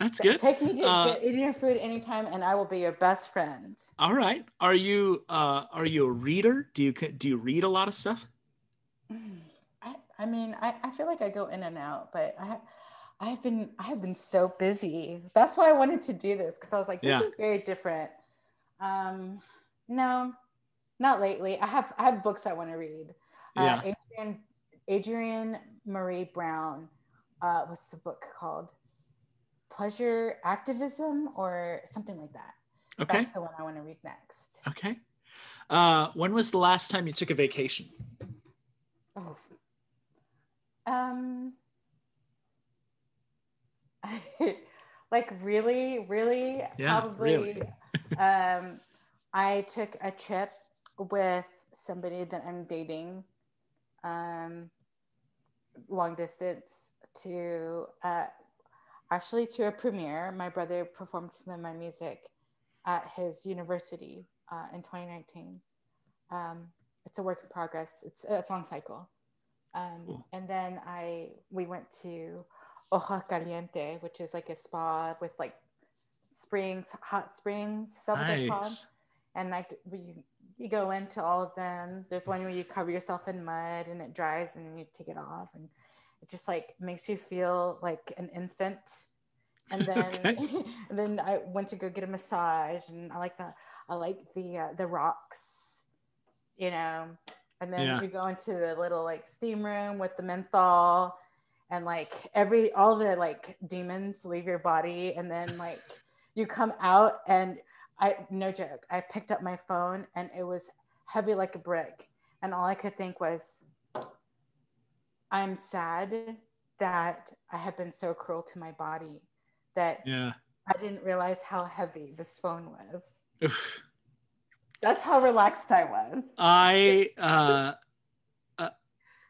that's good. Take me to Uh, get Indian food anytime, and I will be your best friend. All right. Are you uh are you a reader? Do you do you read a lot of stuff? I, I mean, I, I feel like I go in and out, but I, I have been, I have been so busy. That's why I wanted to do this because I was like, this Yeah. is very different. Um, no, not lately. I have, I have books I want to read. Yeah. Uh, Adrienne, Adrienne Maree Brown, uh, what's the book called? Pleasure Activism or something like that. Okay. That's the one I want to read next. Okay. Uh when was the last time you took a vacation? Oh. Um like really, really Yeah, probably really. um I took a trip with somebody that I'm dating um long distance to uh actually to a premiere. My brother performed some of my music at his university uh, in 2019. Um, it's a work in progress. It's a song cycle. Um, Cool. And then I we went to Ojo Caliente, which is like a spa with like springs, hot springs. called? Nice. and like we you go into all of them there's one where you cover yourself in mud and it dries and you take it off and it just like makes you feel like an infant and then Okay. and then i went to go get a massage and i like the i like the uh, the rocks you know and then Yeah. you go into the little like steam room with the menthol and like every all the like demons leave your body and then like you come out and I no joke. I picked up my phone and it was heavy like a brick. And all I could think was, I'm sad that I have been so cruel to my body that Yeah. I didn't realize how heavy this phone was. Oof. That's how relaxed I was. I uh, uh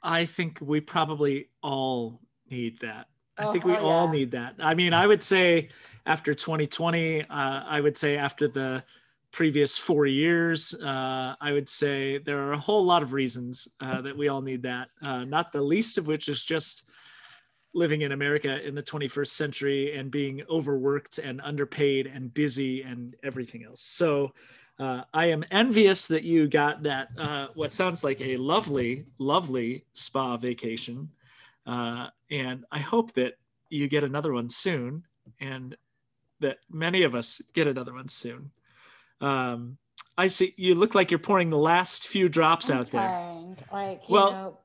I think we probably all need that. I Oh, think we all yeah. need that. I mean, I would say after 2020, uh, I would say after the previous four years, uh, I would say there are a whole lot of reasons uh, that we all need that. Uh, not the least of which is just living in America in the 21st century and being overworked and underpaid and busy and everything else. So uh, I am envious that you got that, uh, what sounds like a lovely, lovely spa vacation. Uh, and I hope that you get another one soon and that many of us get another one soon. Um, I see. You look like you're pouring the last few drops I'm out there. Like, you Well, know,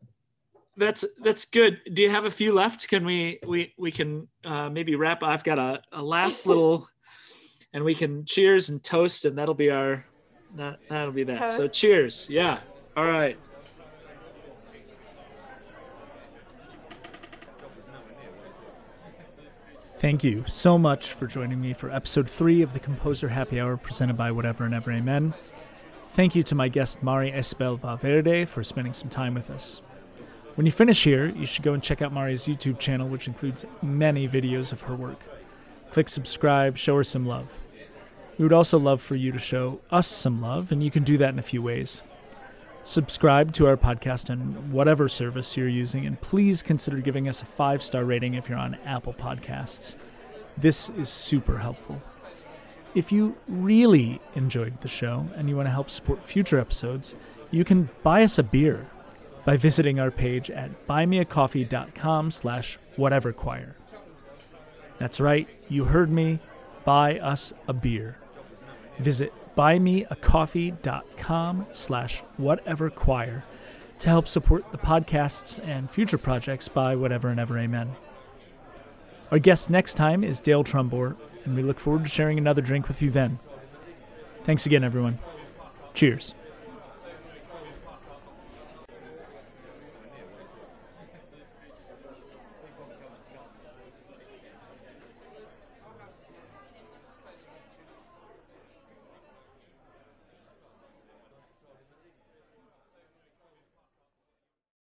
That's that's good. Do you have a few left? Can we we we can uh, maybe wrap? I've got a, a last little, and we can cheers and toast, and that'll be our that that'll be that. So cheers. Yeah. All right. Thank you so much for joining me for episode three of the Composer Happy Hour presented by Whatever and Ever Amen. Thank you to my guest Mari Esabel Valverde for spending some time with us. When you finish here, you should go and check out Mari's YouTube channel, which includes many videos of her work. Click subscribe, show her some love. We would also love for you to show us some love, and you can do that in a few ways. Subscribe to our podcast on whatever service you're using, and please consider giving us a five star rating if you're on Apple Podcasts. This is super helpful. If you really enjoyed the show and you want to help support future episodes, you can buy us a beer by visiting our page at buymeacoffee.com slash whateverchoir. That's right, you heard me. Buy us a beer. Visit buymeacoffee.com slash whateverchoir to help support the podcasts and future projects by Whatever and Ever Amen. Our guest next time is Dale Trumbore, and we look forward to sharing another drink with you then. Thanks again, everyone. Cheers.